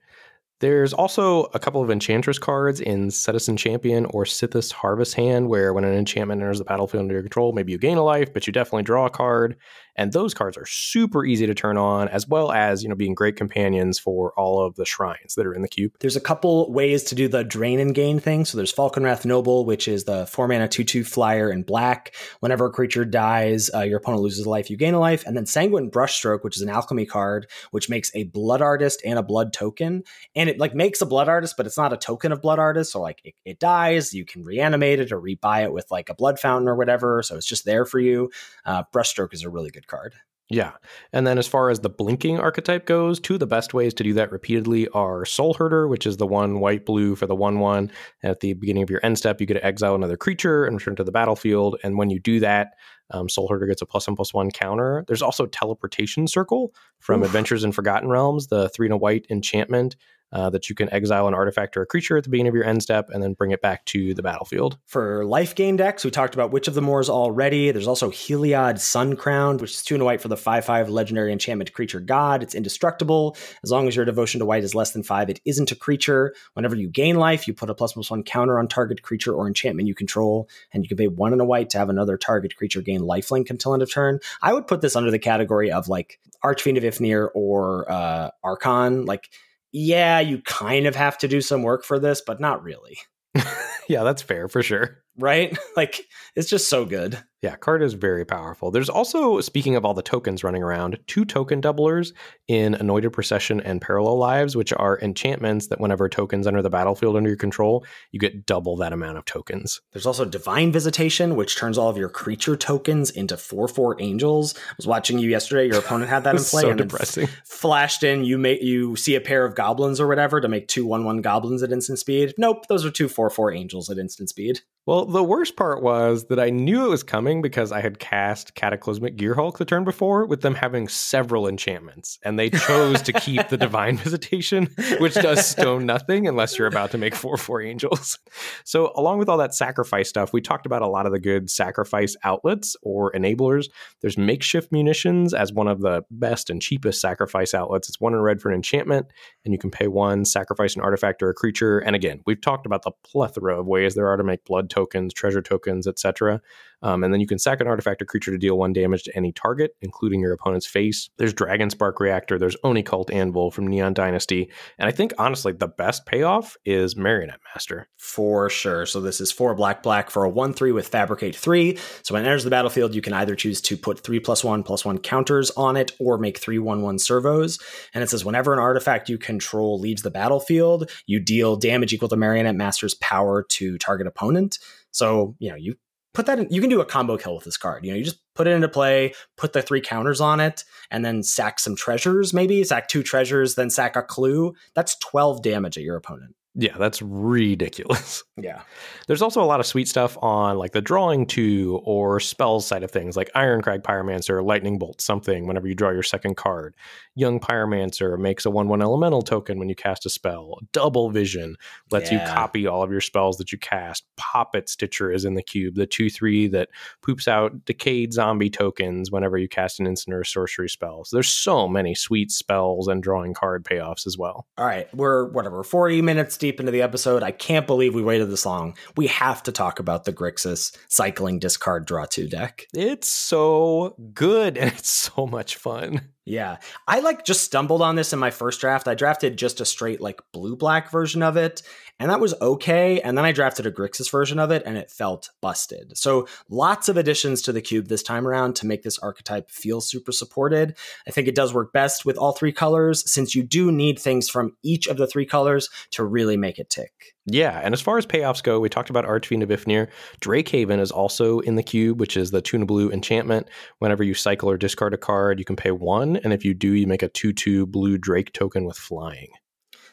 Speaker 1: There's also a couple of Enchantress cards in Setessan Champion or Sythis Harvest Hand, where when an enchantment enters the battlefield under your control, maybe you gain a life, but you definitely draw a card. And those cards are super easy to turn on, as well as, you know, being great companions for all of the shrines that are in the cube.
Speaker 2: There's a couple ways to do the drain and gain thing. So there's Falkenrath Noble, which is the four mana 2 2 flyer in black. Whenever a creature dies, uh, your opponent loses a life, you gain a life. And then Sanguine Brushstroke, which is an alchemy card, which makes a blood artist and a blood token. And it like makes a blood artist, but it's not a token of blood artist. So like it, it dies, you can reanimate it or rebuy it with like a blood fountain or whatever. So it's just there for you. Uh, Brushstroke is a really good card.
Speaker 1: Yeah. And then as far as the blinking archetype goes, two of the best ways to do that repeatedly are Soul Herder, which is the one white blue for the 1 1. At the beginning of your end step, you get to exile another creature and return to the battlefield. And when you do that, um, Soul Herder gets a plus one plus one counter. There's also Teleportation Circle from Oof. Adventures in Forgotten Realms, the three and a white enchantment uh, that you can exile an artifact or a creature at the beginning of your end step and then bring it back to the battlefield.
Speaker 2: For life gain decks, we talked about Witch of the Moors already. There's also Heliod Sun Crown, which is two and a white for the 5 5 legendary enchantment creature god. It's indestructible. As long as your devotion to white is less than five, it isn't a creature. Whenever you gain life, you put a plus plus one counter on target creature or enchantment you control, and you can pay one and a white to have another target creature gain lifelink until end of turn. I would put this under the category of like Archfiend of Ifnir or uh, Archon. Like, yeah, you kind of have to do some work for this, but not really. <laughs>
Speaker 1: yeah, that's fair for sure.
Speaker 2: Right? <laughs> Like, it's just so good.
Speaker 1: Yeah, card is very powerful. There's also, speaking of all the tokens running around, two token doublers in Anointed Procession and Parallel Lives, which are enchantments that whenever tokens enter the battlefield under your control, you get double that amount of tokens.
Speaker 2: There's also Divine Visitation, which turns all of your creature tokens into 4 4 angels. I was watching you yesterday. Your opponent had that <laughs> in play.
Speaker 1: so depressing. F-
Speaker 2: flashed in, you make you see a pair of goblins or whatever to make two 1 1 goblins at instant speed. Nope, those are two 4 4 angels at instant speed.
Speaker 1: Well, the worst part was that I knew it was coming because I had cast Cataclysmic Gearhulk the turn before with them having several enchantments, and they chose to keep the <laughs> Divine Visitation, which does stone nothing unless you're about to make 4 4 angels. So, along with all that sacrifice stuff, we talked about a lot of the good sacrifice outlets or enablers. There's Makeshift Munitions as one of the best and cheapest sacrifice outlets. It's one in red for an enchantment, and you can pay one, sacrifice an artifact or a creature. And again, we've talked about the plethora of ways there are to make blood tokens, treasure tokens, etc. Um, and then you can sack an artifact or creature to deal one damage to any target, including your opponent's face. There's Dragon Spark Reactor, there's Oni Cult Anvil from Neon Dynasty. And I think, honestly, the best payoff is Marionette Master.
Speaker 2: For sure. So this is four black, black for a 1 3 with Fabricate 3. So when it enters the battlefield, you can either choose to put 3 plus 1 plus 1 counters on it or make 3 1 1 servos. And it says whenever an artifact you control leaves the battlefield, you deal damage equal to Marionette Master's power to target opponent. So, you know, you put that in, you can do a combo kill with this card. You know, you just put it into play, put the three counters on it, and then sack some treasures, maybe sack two treasures, then sack a clue. That's 12 damage at your opponent.
Speaker 1: Yeah, that's ridiculous. <laughs>
Speaker 2: Yeah.
Speaker 1: There's also a lot of sweet stuff on like the drawing two or spells side of things, like Irencrag Pyromancer, Lightning Bolt, something whenever you draw your second card. Young Pyromancer makes a 1 1 elemental token when you cast a spell. Double Vision lets yeah. you copy all of your spells that you cast. Poppet Stitcher is in the cube, the 2 3 that poops out decayed zombie tokens whenever you cast an instant or sorcery spell. So there's so many sweet spells and drawing card payoffs as well.
Speaker 2: All right, we're whatever, 40 minutes deep into the episode. I can't believe we waited this long. We have to talk about the Grixis cycling discard draw two deck.
Speaker 1: It's so good and <laughs> it's so much fun.
Speaker 2: Yeah. I like just stumbled on this in my first draft. I drafted just a straight like blue black version of it, and that was okay. And then I drafted a Grixis version of it, and it felt busted. So lots of additions to the cube this time around to make this archetype feel super supported. I think it does work best with all three colors, since you do need things from each of the three colors to really make it tick.
Speaker 1: Yeah, and as far as payoffs go, we talked about Archfiend of Ifnir. Drakehaven is also in the cube, which is the Tuna Blue enchantment. Whenever you cycle or discard a card, you can pay one, and if you do, you make a 2 2 blue Drake token with flying.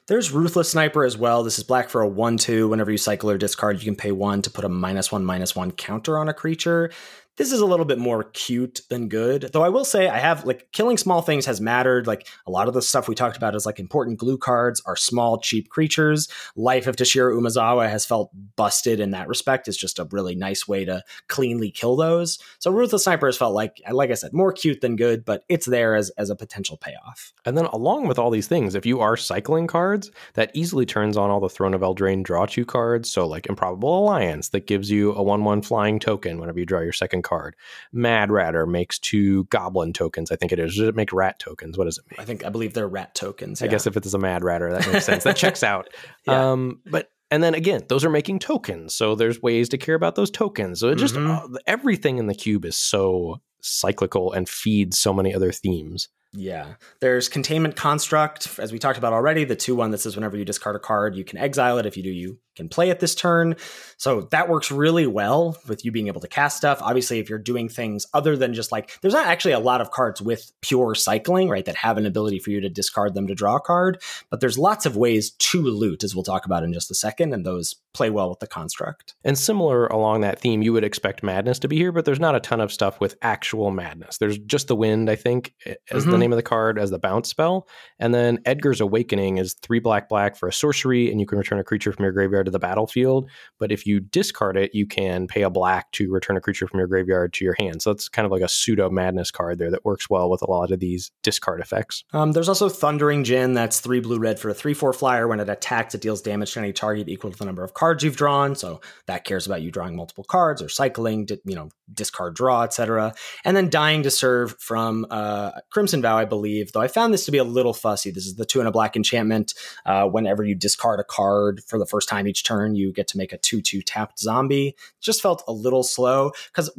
Speaker 2: There's Ruthless Sniper as well. This is black for a 1 2. Whenever you cycle or discard, you can pay one to put a minus one, minus one counter on a creature. This is a little bit more cute than good. Though I will say I have like killing small things has mattered. Like a lot of the stuff we talked about is like important glue cards are small, cheap creatures. Life of Toshiro Umezawa has felt busted in that respect. It's just a really nice way to cleanly kill those. So Ruthless Sniper has felt like, like I said, more cute than good, but it's there as, as a potential payoff.
Speaker 1: And then along with all these things, if you are cycling cards, that easily turns on all the Throne of Eldraine draw two cards. So like Improbable Alliance that gives you a 1 1 flying token whenever you draw your second card. Mad Ratter makes two Goblin tokens. I think it is. Does it make Rat tokens? What does it make?
Speaker 2: I think I believe they're Rat tokens.
Speaker 1: I guess if it is a Mad Ratter, that makes sense. that checks <laughs> out.
Speaker 2: Yeah.
Speaker 1: Um, but and then again, those are making tokens, so there's ways to care about those tokens. So it just
Speaker 2: Mhm.
Speaker 1: uh, everything in the cube is so cyclical and feeds so many other themes.
Speaker 2: Yeah. There's containment construct, as we talked about already. The 2 1 that says whenever you discard a card, you can exile it. If you do, you can play it this turn. So that works really well with you being able to cast stuff. Obviously, if you're doing things other than just like, there's not actually a lot of cards with pure cycling, right, that have an ability for you to discard them to draw a card. But there's lots of ways to loot, as we'll talk about in just a second. And those play well with the construct.
Speaker 1: And similar along that theme, you would expect madness to be here, but there's not a ton of stuff with actual madness. There's just the wind, I think, as the
Speaker 2: Mhm.
Speaker 1: name of the card, as the bounce spell. And then Edgar's Awakening is three black black for a sorcery, and you can return a creature from your graveyard to the battlefield. But if you discard it, you can pay a black to return a creature from your graveyard to your hand. So that's kind of like a pseudo madness card there that works well with a lot of these discard effects.
Speaker 2: Um, there's also Thundering Djinn. That's three blue red for a three four flyer. When it attacks, it deals damage to any target equal to the number of cards you've drawn. So that cares about you drawing multiple cards or cycling, you know, discard draw, etc. And then Dying to Serve from uh, Crimson Vow, I believe. Though I found this to be a little fussy. This is the two and a black enchantment. Uh, whenever you discard a card for the first time each turn, you get to make a two two tapped zombie. Just felt a little slow because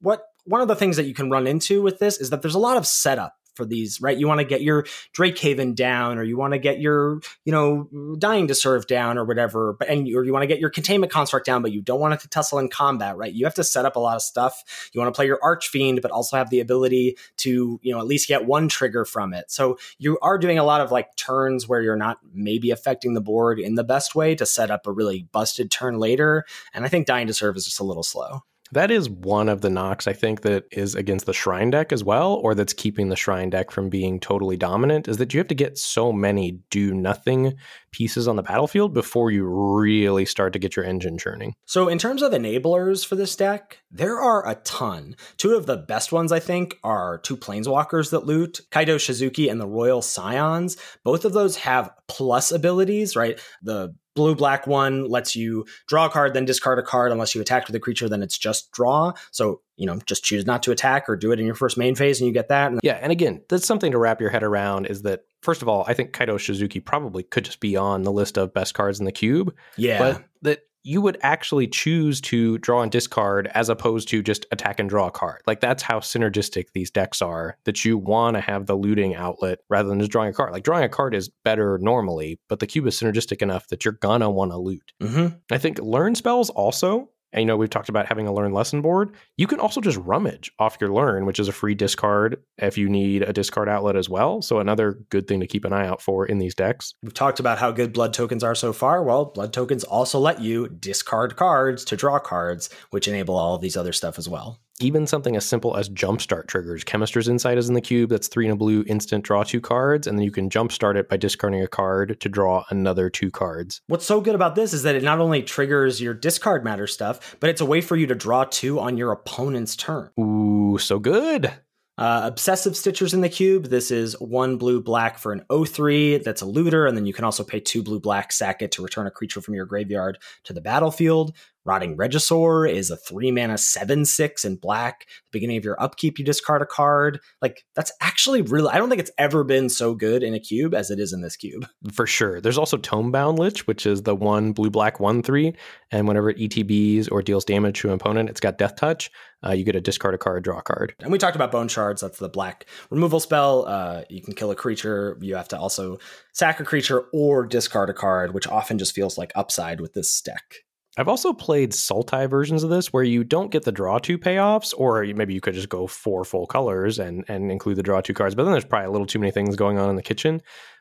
Speaker 2: what one of the things that you can run into with this is that there's a lot of setup for these, right? You want to get your Drake Haven down, or you want to get your, you know, dying to serve down, or whatever, but and or you want to get your containment construct down, but you don't want it to tussle in combat, right? You have to set up a lot of stuff. You want to play your Archfiend, but also have the ability to, you know, at least get one trigger from it. So you are doing a lot of like turns where you're not maybe affecting the board in the best way to set up a really busted turn later. And I think dying to serve is just a little slow.
Speaker 1: That is one of the knocks I think that is against the shrine deck as well, or that's keeping the shrine deck from being totally dominant, is that you have to get so many do nothing pieces on the battlefield before you really start to get your engine churning.
Speaker 2: So, in terms of enablers for this deck, there are a ton. Two of the best ones, I think, are two planeswalkers that loot Kaito Shizuki and the Royal Scions. Both of those have plus abilities, right? The blue black one lets you draw a card, then discard a card unless you attack with a creature, then it's just draw. So, you know, just choose not to attack or do it in your first main phase and you get that. And
Speaker 1: Yeah, and again, that's something to wrap your head around is that first of all, I think Kaito Shizuki probably could just be on the list of best cards in the cube,
Speaker 2: yeah.
Speaker 1: but that you would actually choose to draw and discard as opposed to just attack and draw a card. Like that's how synergistic these decks are. That you want to have the looting outlet rather than just drawing a card. Like drawing a card is better normally, but the cube is synergistic enough that you're gonna want to loot.
Speaker 2: hmm
Speaker 1: I think learn spells also. And you know, we've talked about having a learn lesson board. You can also just rummage off your learn, which is a free discard if you need a discard outlet as well. So another good thing to keep an eye out for in these decks.
Speaker 2: We've talked about how good blood tokens are so far. Well, blood tokens also let you discard cards to draw cards, which enable all of these other stuff as well.
Speaker 1: Even something as simple as jumpstart triggers. Chemister's Insight is in the cube. That's three in a blue, instant draw two cards, and then you can jumpstart it by discarding a card to draw another two cards.
Speaker 2: What's so good about this is that it not only triggers your discard matter stuff, but it's a way for you to draw two on your opponent's turn.
Speaker 1: Ooh, so good.
Speaker 2: Uh, Obsessive Stitchers in the cube. This is one blue black for an 03 that's a looter, and then you can also pay two blue black, sack it to return a creature from your graveyard to the battlefield. Rotting Regisaur is a three mana 7 6 in black. At the beginning of your upkeep, you discard a card. Like, that's actually really, I don't think it's ever been so good in a cube as it is in this cube. <laughs>
Speaker 1: For sure. There's also Tomebound Lich, which is the one blue black one three, and whenever it ETBs or deals damage to an opponent, it's got Death Touch. Uh, you get a discard a card, draw a card.
Speaker 2: And we talked about Bone Shards. That's the black removal spell. Uh, you can kill a creature. You have to also sack a creature or discard a card, which often just feels like upside with this deck.
Speaker 1: I've also played Sultai versions of this where you don't get the draw two payoffs, or maybe you could just go four full colors and and include the draw two cards. But then there's probably a little too many things going on in the kitchen.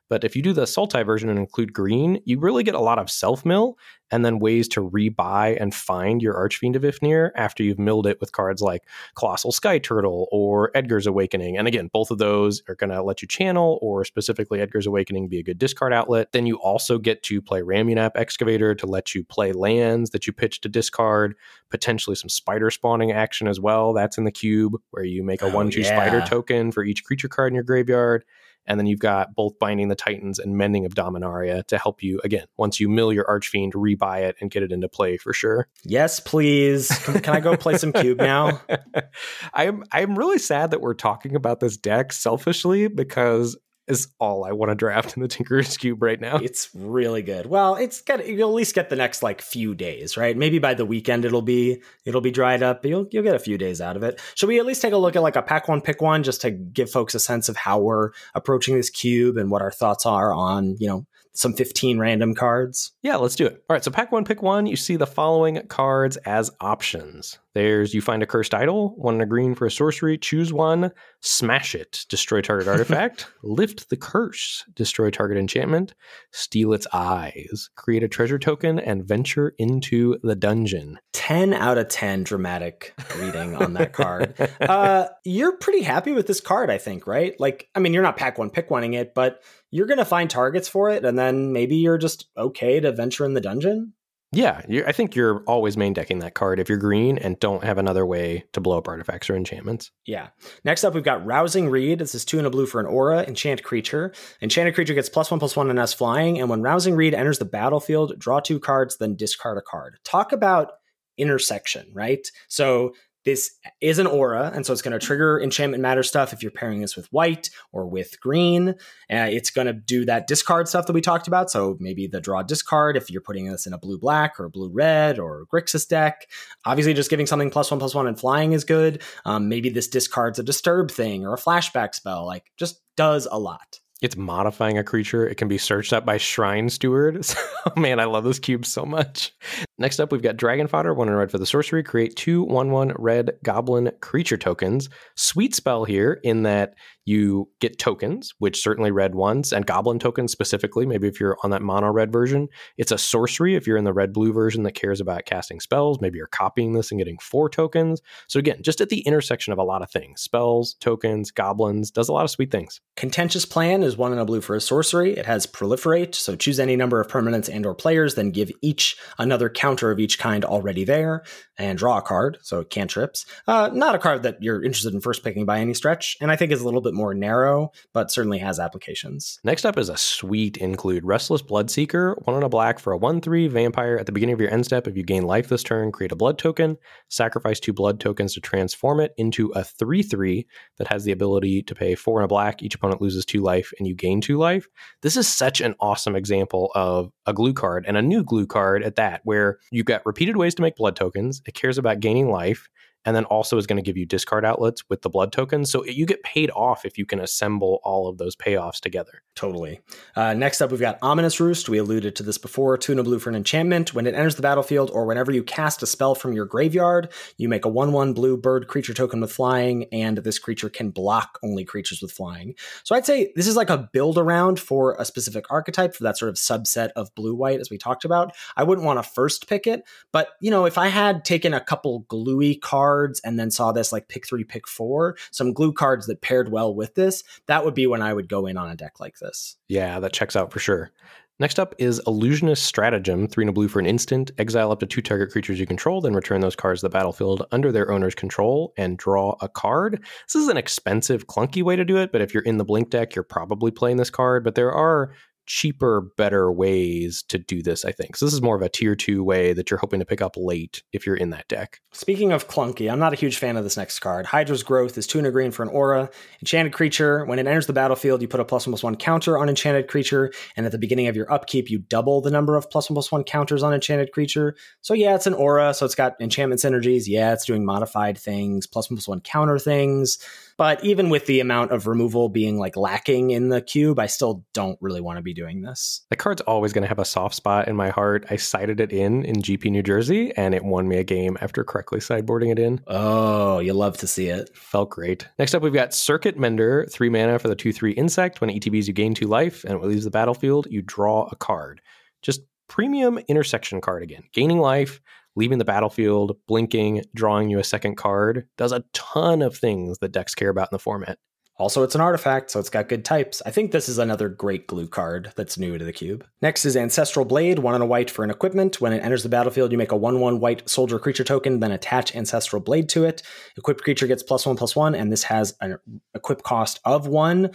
Speaker 1: But if you do the Sultai version and include green, you really get a lot of self mill and then ways to rebuy and find your Archfiend of Ifnir after you've milled it with cards like Colossal Sky Turtle or Edgar's Awakening. And again, both of those are going to let you channel, or specifically Edgar's Awakening be a good discard outlet. Then you also get to play Ramunap Excavator to let you play lands that you pitch to discard, potentially some spider spawning action as well. That's in the cube where you make a
Speaker 2: Oh,
Speaker 1: 1 2
Speaker 2: yeah.
Speaker 1: spider token for each creature card in your graveyard. And then you've got both Binding the Titans and Mending of Dominaria to help you, again, once you mill your Archfiend, rebuy it and get it into play for sure.
Speaker 2: Yes, please. Can, can I go play some Cube now? <laughs>
Speaker 1: I'm I'm really sad that we're talking about this deck selfishly because is all I want to draft in the Tinkerer's <laughs> Cube right now.
Speaker 2: It's really good. Well, it's got you'll at least get the next like few days, right? Maybe by the weekend it'll be it'll be dried up, but you'll you'll get a few days out of it. Should we at least take a look at like a pack one pick one just to give folks a sense of how we're approaching this cube and what our thoughts are on, you know, some 15 random cards?
Speaker 1: Yeah, let's do it. All right, so pack one, pick one. You see the following cards as options. There's you find a cursed idol, one in a green for a sorcery, choose one, smash it, destroy target artifact, <laughs> lift the curse, destroy target enchantment, steal its eyes, create a treasure token, and venture into the dungeon.
Speaker 2: 10 out of 10 dramatic reading on that card. <laughs> uh, you're pretty happy with this card, I think, right? Like, I mean, you're not pack one, pick oneing it, but you're going to find targets for it, and then maybe you're just okay to venture in the dungeon.
Speaker 1: Yeah, I think you're always main decking that card if you're green and don't have another way to blow up artifacts or enchantments.
Speaker 2: Yeah. Next up, we've got Rousing Read. This is two and a blue for an aura, enchant creature. Enchanted creature gets plus one plus one and S flying, and when Rousing Read enters the battlefield, draw two cards, then discard a card. Talk about intersection, right? So this is an aura, and so it's going to trigger enchantment matter stuff if you're pairing this with white or with green. Uh, it's going to do that discard stuff that we talked about. So maybe the draw discard if you're putting this in a blue black or blue red or Grixis deck. Obviously, just giving something plus one plus one and flying is good. Um, maybe this discards a disturb thing or a flashback spell. Like, just does a lot
Speaker 1: it's modifying a creature. It can be searched up by Shrine Steward. <laughs> So, man, I love this cube so much. Next up, we've got Dragon Fodder, one in red for the sorcery. Create two 1 1 red goblin creature tokens. Sweet spell here in that you get tokens, which certainly red ones, and goblin tokens specifically. Maybe if you're on that mono red version, it's a sorcery. If you're in the red blue version that cares about casting spells, maybe you're copying this and getting four tokens. So again, just at the intersection of a lot of things spells, tokens, goblins, does a lot of sweet things.
Speaker 2: Contentious Plan is one in a blue for a sorcery. It has proliferate, so choose any number of permanents and or players, then give each another counter of each kind already there, and draw a card, so cantrips. Uh, not a card that you're interested in first picking by any stretch, and I think is a little bit more narrow, but certainly has applications.
Speaker 1: Next up is a sweet include Restless Bloodseeker, one on a black for a 1 3 vampire. At the beginning of your end step, if you gain life this turn, create a blood token, sacrifice two blood tokens to transform it into a 3 3 that has the ability to pay four and a black. Each opponent loses two life and you gain two life. This is such an awesome example of a glue card and a new glue card at that, where you've got repeated ways to make blood tokens. It cares about gaining life and then also is going to give you discard outlets with the blood tokens. So you get paid off if you can assemble all of those payoffs together.
Speaker 2: Totally. Uh, next up, we've got Ominous Roost. We alluded to this before. Tuna blue for an enchantment. When it enters the battlefield or whenever you cast a spell from your graveyard, you make a 1 1 blue bird creature token with flying, and this creature can block only creatures with flying. So I'd say this is like a build around for a specific archetype for that sort of subset of blue white, as we talked about. I wouldn't want to first pick it, but you know, if I had taken a couple gluey cards, cards and then saw this like pick three, pick four, some glue cards that paired well with this, that would be when I would go in on a deck like this.
Speaker 1: Yeah, that checks out for sure. Next up is Illusionist Stratagem, three and a blue for an instant. Exile up to two target creatures you control, then return those cards to the battlefield under their owner's control and draw a card. This is an expensive, clunky way to do it, but if you're in the Blink deck, you're probably playing this card. But there are cheaper, better ways to do this, I think. So this is more of a tier two way that you're hoping to pick up late if you're in that deck.
Speaker 2: Speaking of clunky, I'm not a huge fan of this next card. Hydra's Growth is two and a green for an aura. Enchanted creature. When it enters the battlefield, you put a plus one plus one counter on enchanted creature, and at the beginning of your upkeep, you double the number of plus one plus one counters on enchanted creature. So yeah, it's an aura, so it's got enchantment synergies. Yeah, it's doing modified things, plus one plus one counter things. But even with the amount of removal being like lacking in the cube, I still don't really want to be doing this.
Speaker 1: The card's always going to have a soft spot in my heart. I cited it in in GP New Jersey, and it won me a game after correctly sideboarding it in.
Speaker 2: Oh, you love to see it.
Speaker 1: Felt great. Next up, we've got Circuit Mender, three mana for the two three insect. When ETBs, you gain two life, and when it leaves the battlefield, you draw a card. Just premium intersection card again, gaining life, leaving the battlefield, blinking, drawing you a second card, does a ton of things that decks care about in the format.
Speaker 2: Also, it's an artifact, so it's got good types. I think this is another great glue card that's new to the cube. Next is Ancestral Blade, one and a white for an equipment. When it enters the battlefield, you make a 1 1 white soldier creature token, then attach Ancestral Blade to it. Equipped creature gets plus 1 plus 1, and this has an equip cost of 1.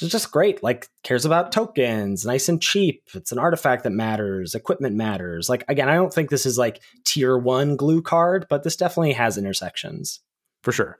Speaker 2: It's just great. Like cares about tokens, nice and cheap. It's an artifact that matters. Equipment matters. Like again, I don't think this is like tier one glue card, but this definitely has intersections
Speaker 1: for sure.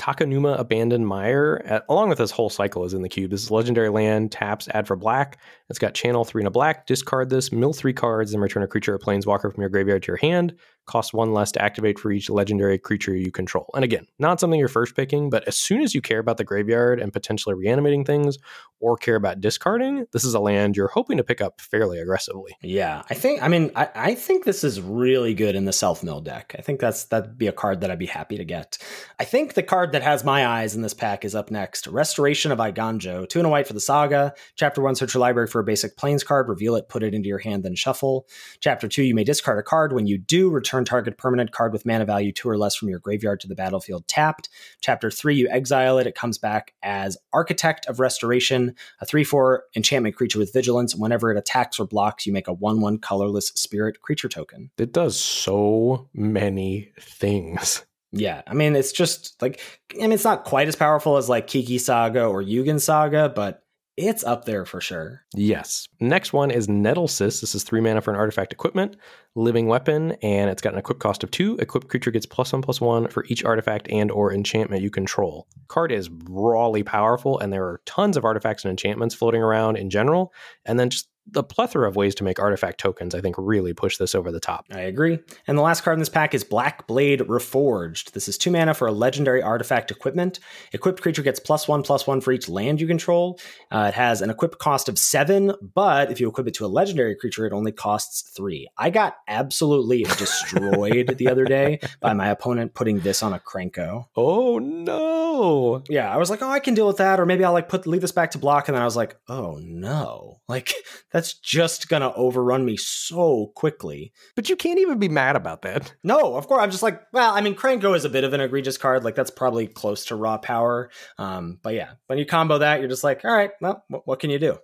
Speaker 1: Takenuma Abandoned Mire, at, along with this whole cycle, is in the cube. This is legendary land, taps, add for black. It's got channel three and a black. Discard this, mill three cards, and return a creature or planeswalker from your graveyard to your hand. Costs one less to activate for each legendary creature you control. And again, not something you're first picking, but as soon as you care about the graveyard and potentially reanimating things, or care about discarding, this is a land you're hoping to pick up fairly aggressively.
Speaker 2: Yeah, I think. I mean, I, I think this is really good in the self mill deck. I think that's that'd be a card that I'd be happy to get. I think the card that has my eyes in this pack is up next. Restoration of Eiganjo, two and a white for the saga. Chapter one, search your library for a basic plains card, reveal it, put it into your hand, then shuffle. Chapter two, you may discard a card. When you do, return target permanent card with mana value two or less from your graveyard to the battlefield tapped. Chapter three, you exile it. It comes back as Architect of Restoration a 3 4 enchantment creature with vigilance. Whenever it attacks or blocks, you make a 1 1 colorless spirit creature token.
Speaker 1: It does so many things.
Speaker 2: Yeah, I mean, it's just like, I mean, it's not quite as powerful as like Kiki Saga or Yugen Saga, but it's up there for sure.
Speaker 1: Yes. Next one is Nettlecyst. This is three mana for an artifact equipment, living weapon, and it's got an equip cost of two. Equipped creature gets plus one plus one for each artifact and or enchantment you control. Card is rawly powerful, and there are tons of artifacts and enchantments floating around in general. And then just the plethora of ways to make artifact tokens, I think, really push this over the top.
Speaker 2: I agree. And the last card in this pack is Black Blade Reforged. This is two mana for a legendary artifact equipment. Equipped creature gets plus one, plus one for each land you control. Uh, it has an equip cost of seven, but if you equip it to a legendary creature, it only costs three. I got absolutely <laughs> destroyed the other day by my opponent putting this on a Krenko.
Speaker 1: Oh no!
Speaker 2: Yeah, I was like, oh, I can deal with that, or maybe I'll like put leave this back to block, and then I was like, oh no, <laughs> like that's just gonna overrun me so quickly.
Speaker 1: But you can't even be mad about that.
Speaker 2: No, of course. I'm just like, well, I mean, Krenko is a bit of an egregious card. Like that's probably close to raw power. Um, but yeah, when you combo that, you're just like, all right, well, what, can you do?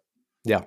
Speaker 1: Yeah.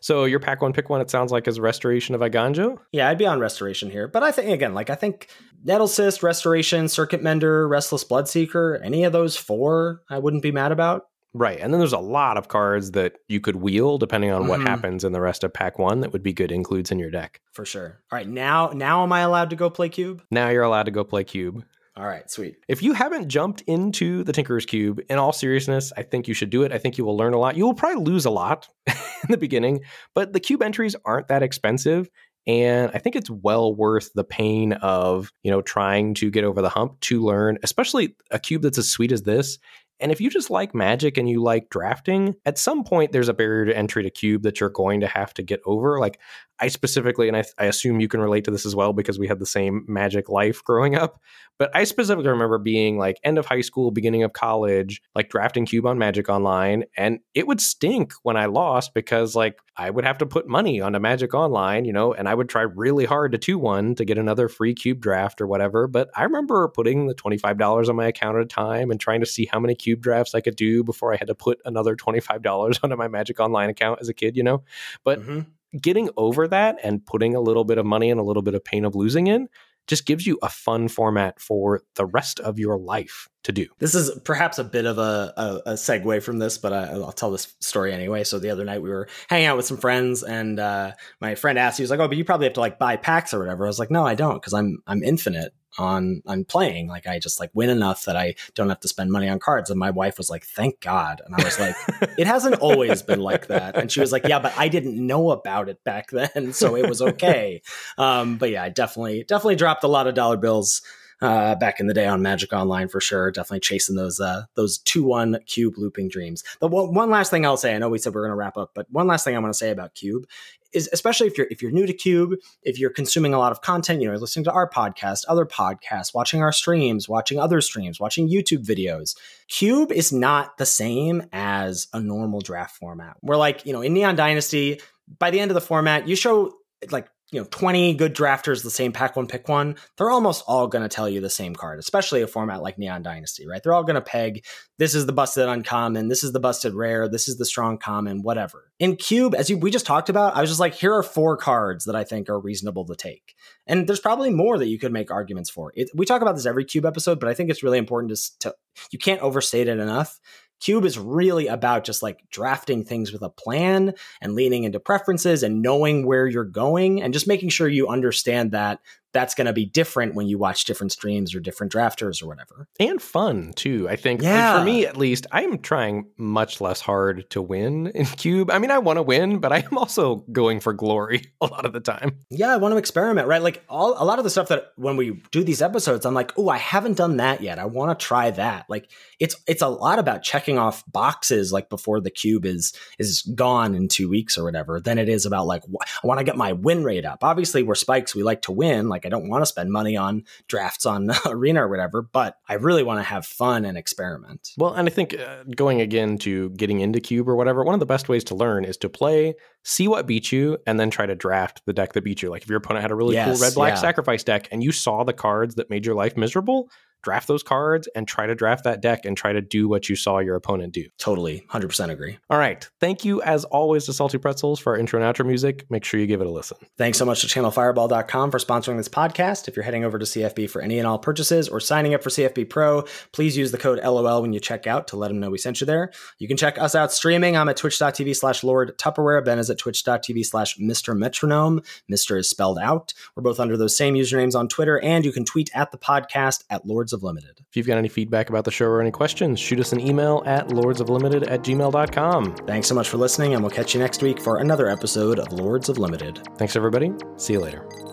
Speaker 1: So your pack one, pick one. It sounds like is Restoration of Eiganjo.
Speaker 2: Yeah, I'd be on Restoration here, but I think again, like I think Nettlecyst, Restoration, Circuit Mender, Restless Bloodseeker, any of those four, I wouldn't be mad about.
Speaker 1: Right. And then there's a lot of cards that you could wheel depending on what mm-hmm. happens in the rest of pack one that would be good includes in your deck.
Speaker 2: For sure. All right. Now now am I allowed to go play cube?
Speaker 1: Now you're allowed to go play cube.
Speaker 2: All right, sweet.
Speaker 1: If you haven't jumped into the Tinkerer's Cube, in all seriousness, I think you should do it. I think you will learn a lot. You will probably lose a lot <laughs> in the beginning, but the cube entries aren't that expensive. And I think it's well worth the pain of, you know, trying to get over the hump to learn, especially a cube that's as sweet as this and if you just like magic and you like drafting, at some point there's a barrier to entry to cube that you're going to have to get over. Like I specifically, and I, I, assume you can relate to this as well because we had the same magic life growing up. But I specifically remember being like end of high school, beginning of college, like drafting Cube on Magic Online. And it would stink when I lost because like I would have to put money onto Magic Online, you know, and I would try really hard to 2 1 to get another free Cube draft or whatever. But I remember putting the $25 on my account at a time and trying to see how many Cube drafts I could do before I had to put another $25 <laughs> onto my Magic Online account as a kid, you know? But mm-hmm getting over that and putting a little bit of money and a little bit of pain of losing in just gives you a fun format for the rest of your life to do.
Speaker 2: This is perhaps a bit of a, a, a segue from this, but I, will tell this story anyway. So the other night we were hanging out with some friends, and uh, my friend asked, he was like, "Oh, but you probably have to like buy packs or whatever." I was like, "No, I don't, because I'm I'm infinite on on playing. Like I just like win enough that I don't have to spend money on cards. And my wife was like, "Thank God." And I was like, "It hasn't always been like that." And she was like, "Yeah, but I didn't know about it back then, so it was okay." <laughs> um, but yeah, I definitely definitely dropped a lot of dollar bills uh, back in the day on Magic Online for sure. Definitely chasing those uh, those two one cube looping dreams. The one, one last thing I'll say, I know we said we are going to wrap up, but one last thing I want to say about cube is especially if you're if you're new to cube if you're consuming a lot of content you know listening to our podcast other podcasts watching our streams watching other streams watching youtube videos cube is not the same as a normal draft format we're like you know in neon dynasty by the end of the format you show like you know 20 good drafters the same pack one pick one they're almost all going to tell you the same card especially a format like neon dynasty right? They're all going to peg this is the busted uncommon this is the busted rare this is the strong common whatever. In cube as you, we just talked about i was just like here are four cards that i think are reasonable to take. And there's probably more that you could make arguments for. It, we talk about this every cube episode but i think it's really important to, to you can't overstate it enough Cube is really about just like drafting things with a plan and leaning into preferences and knowing where you're going and just making sure you understand that that's going to be different when you watch different streams or different drafters or whatever.
Speaker 1: And fun too. I think
Speaker 2: yeah.
Speaker 1: For me at least, I am trying much less hard to win in Cube. I mean, I want to win, but I am also going for glory <laughs> a lot of the time.
Speaker 2: Yeah, I want to experiment, right? Like all a lot of the stuff that when we do these episodes, I'm like, "Oh, I haven't done that yet. I want to try that." Like it's it's a lot about checking off boxes like before the cube is is gone in 2 weeks or whatever than it is about like I want to get my win rate up. Obviously, we're spikes, we like to win, like like I don't want to spend money on drafts on <laughs> Arena or whatever, but I really want to have fun and experiment.
Speaker 1: Well, and I think uh, going again to getting into Cube or whatever, one of the best ways to learn is to play, see what beats you, and then try to draft the deck that beats you. Like if your opponent had a really yes, cool red black yeah. sacrifice deck and you saw the cards that made your life miserable, draft those cards and try to draft that deck and try to do what you saw your opponent do.
Speaker 2: Totally. 100% agree.
Speaker 1: All right. Thank you, as always, to Salty Pretzels for our intro and outro music. Make sure you give it a listen.
Speaker 2: Thanks so much to channelfireball.com for sponsoring this podcast. If you're heading over to CFB for any and all purchases or signing up for CFB Pro, please use the code LOL when you check out to let them know we sent you there. You can check us out streaming. I'm at twitch.tv slash Lord Tupperware. Ben is at twitch.tv slash Mr. Metronome. Mr. is spelled out. We're both under those same usernames on Twitter, and you can tweet at the podcast at Lords Lords of Limited.
Speaker 1: If you've got any feedback about the show or any questions, shoot us an email at lordsoflimited at gmail.com.
Speaker 2: Thanks so much for listening, and we'll catch you next week for another episode of Lords of Limited.
Speaker 1: Thanks, everybody. See you later.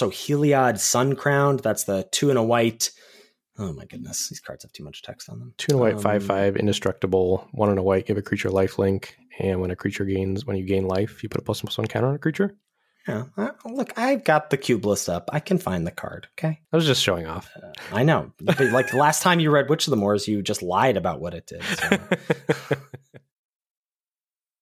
Speaker 2: Also Heliod Sun Crowned. That's the two and a white. Oh my goodness, these cards have too much text on them.
Speaker 1: Two and a white, um, five five, indestructible. One and a white, give a creature life link, and when a creature gains, when you gain life, you put a plus one plus one counter on a creature.
Speaker 2: Yeah, uh, look, I've got the cube list up. I can find the card. Okay,
Speaker 1: I was just showing off.
Speaker 2: Uh, I know, but like last time you read Witch of the Moors, you just lied about what it did. So. <laughs>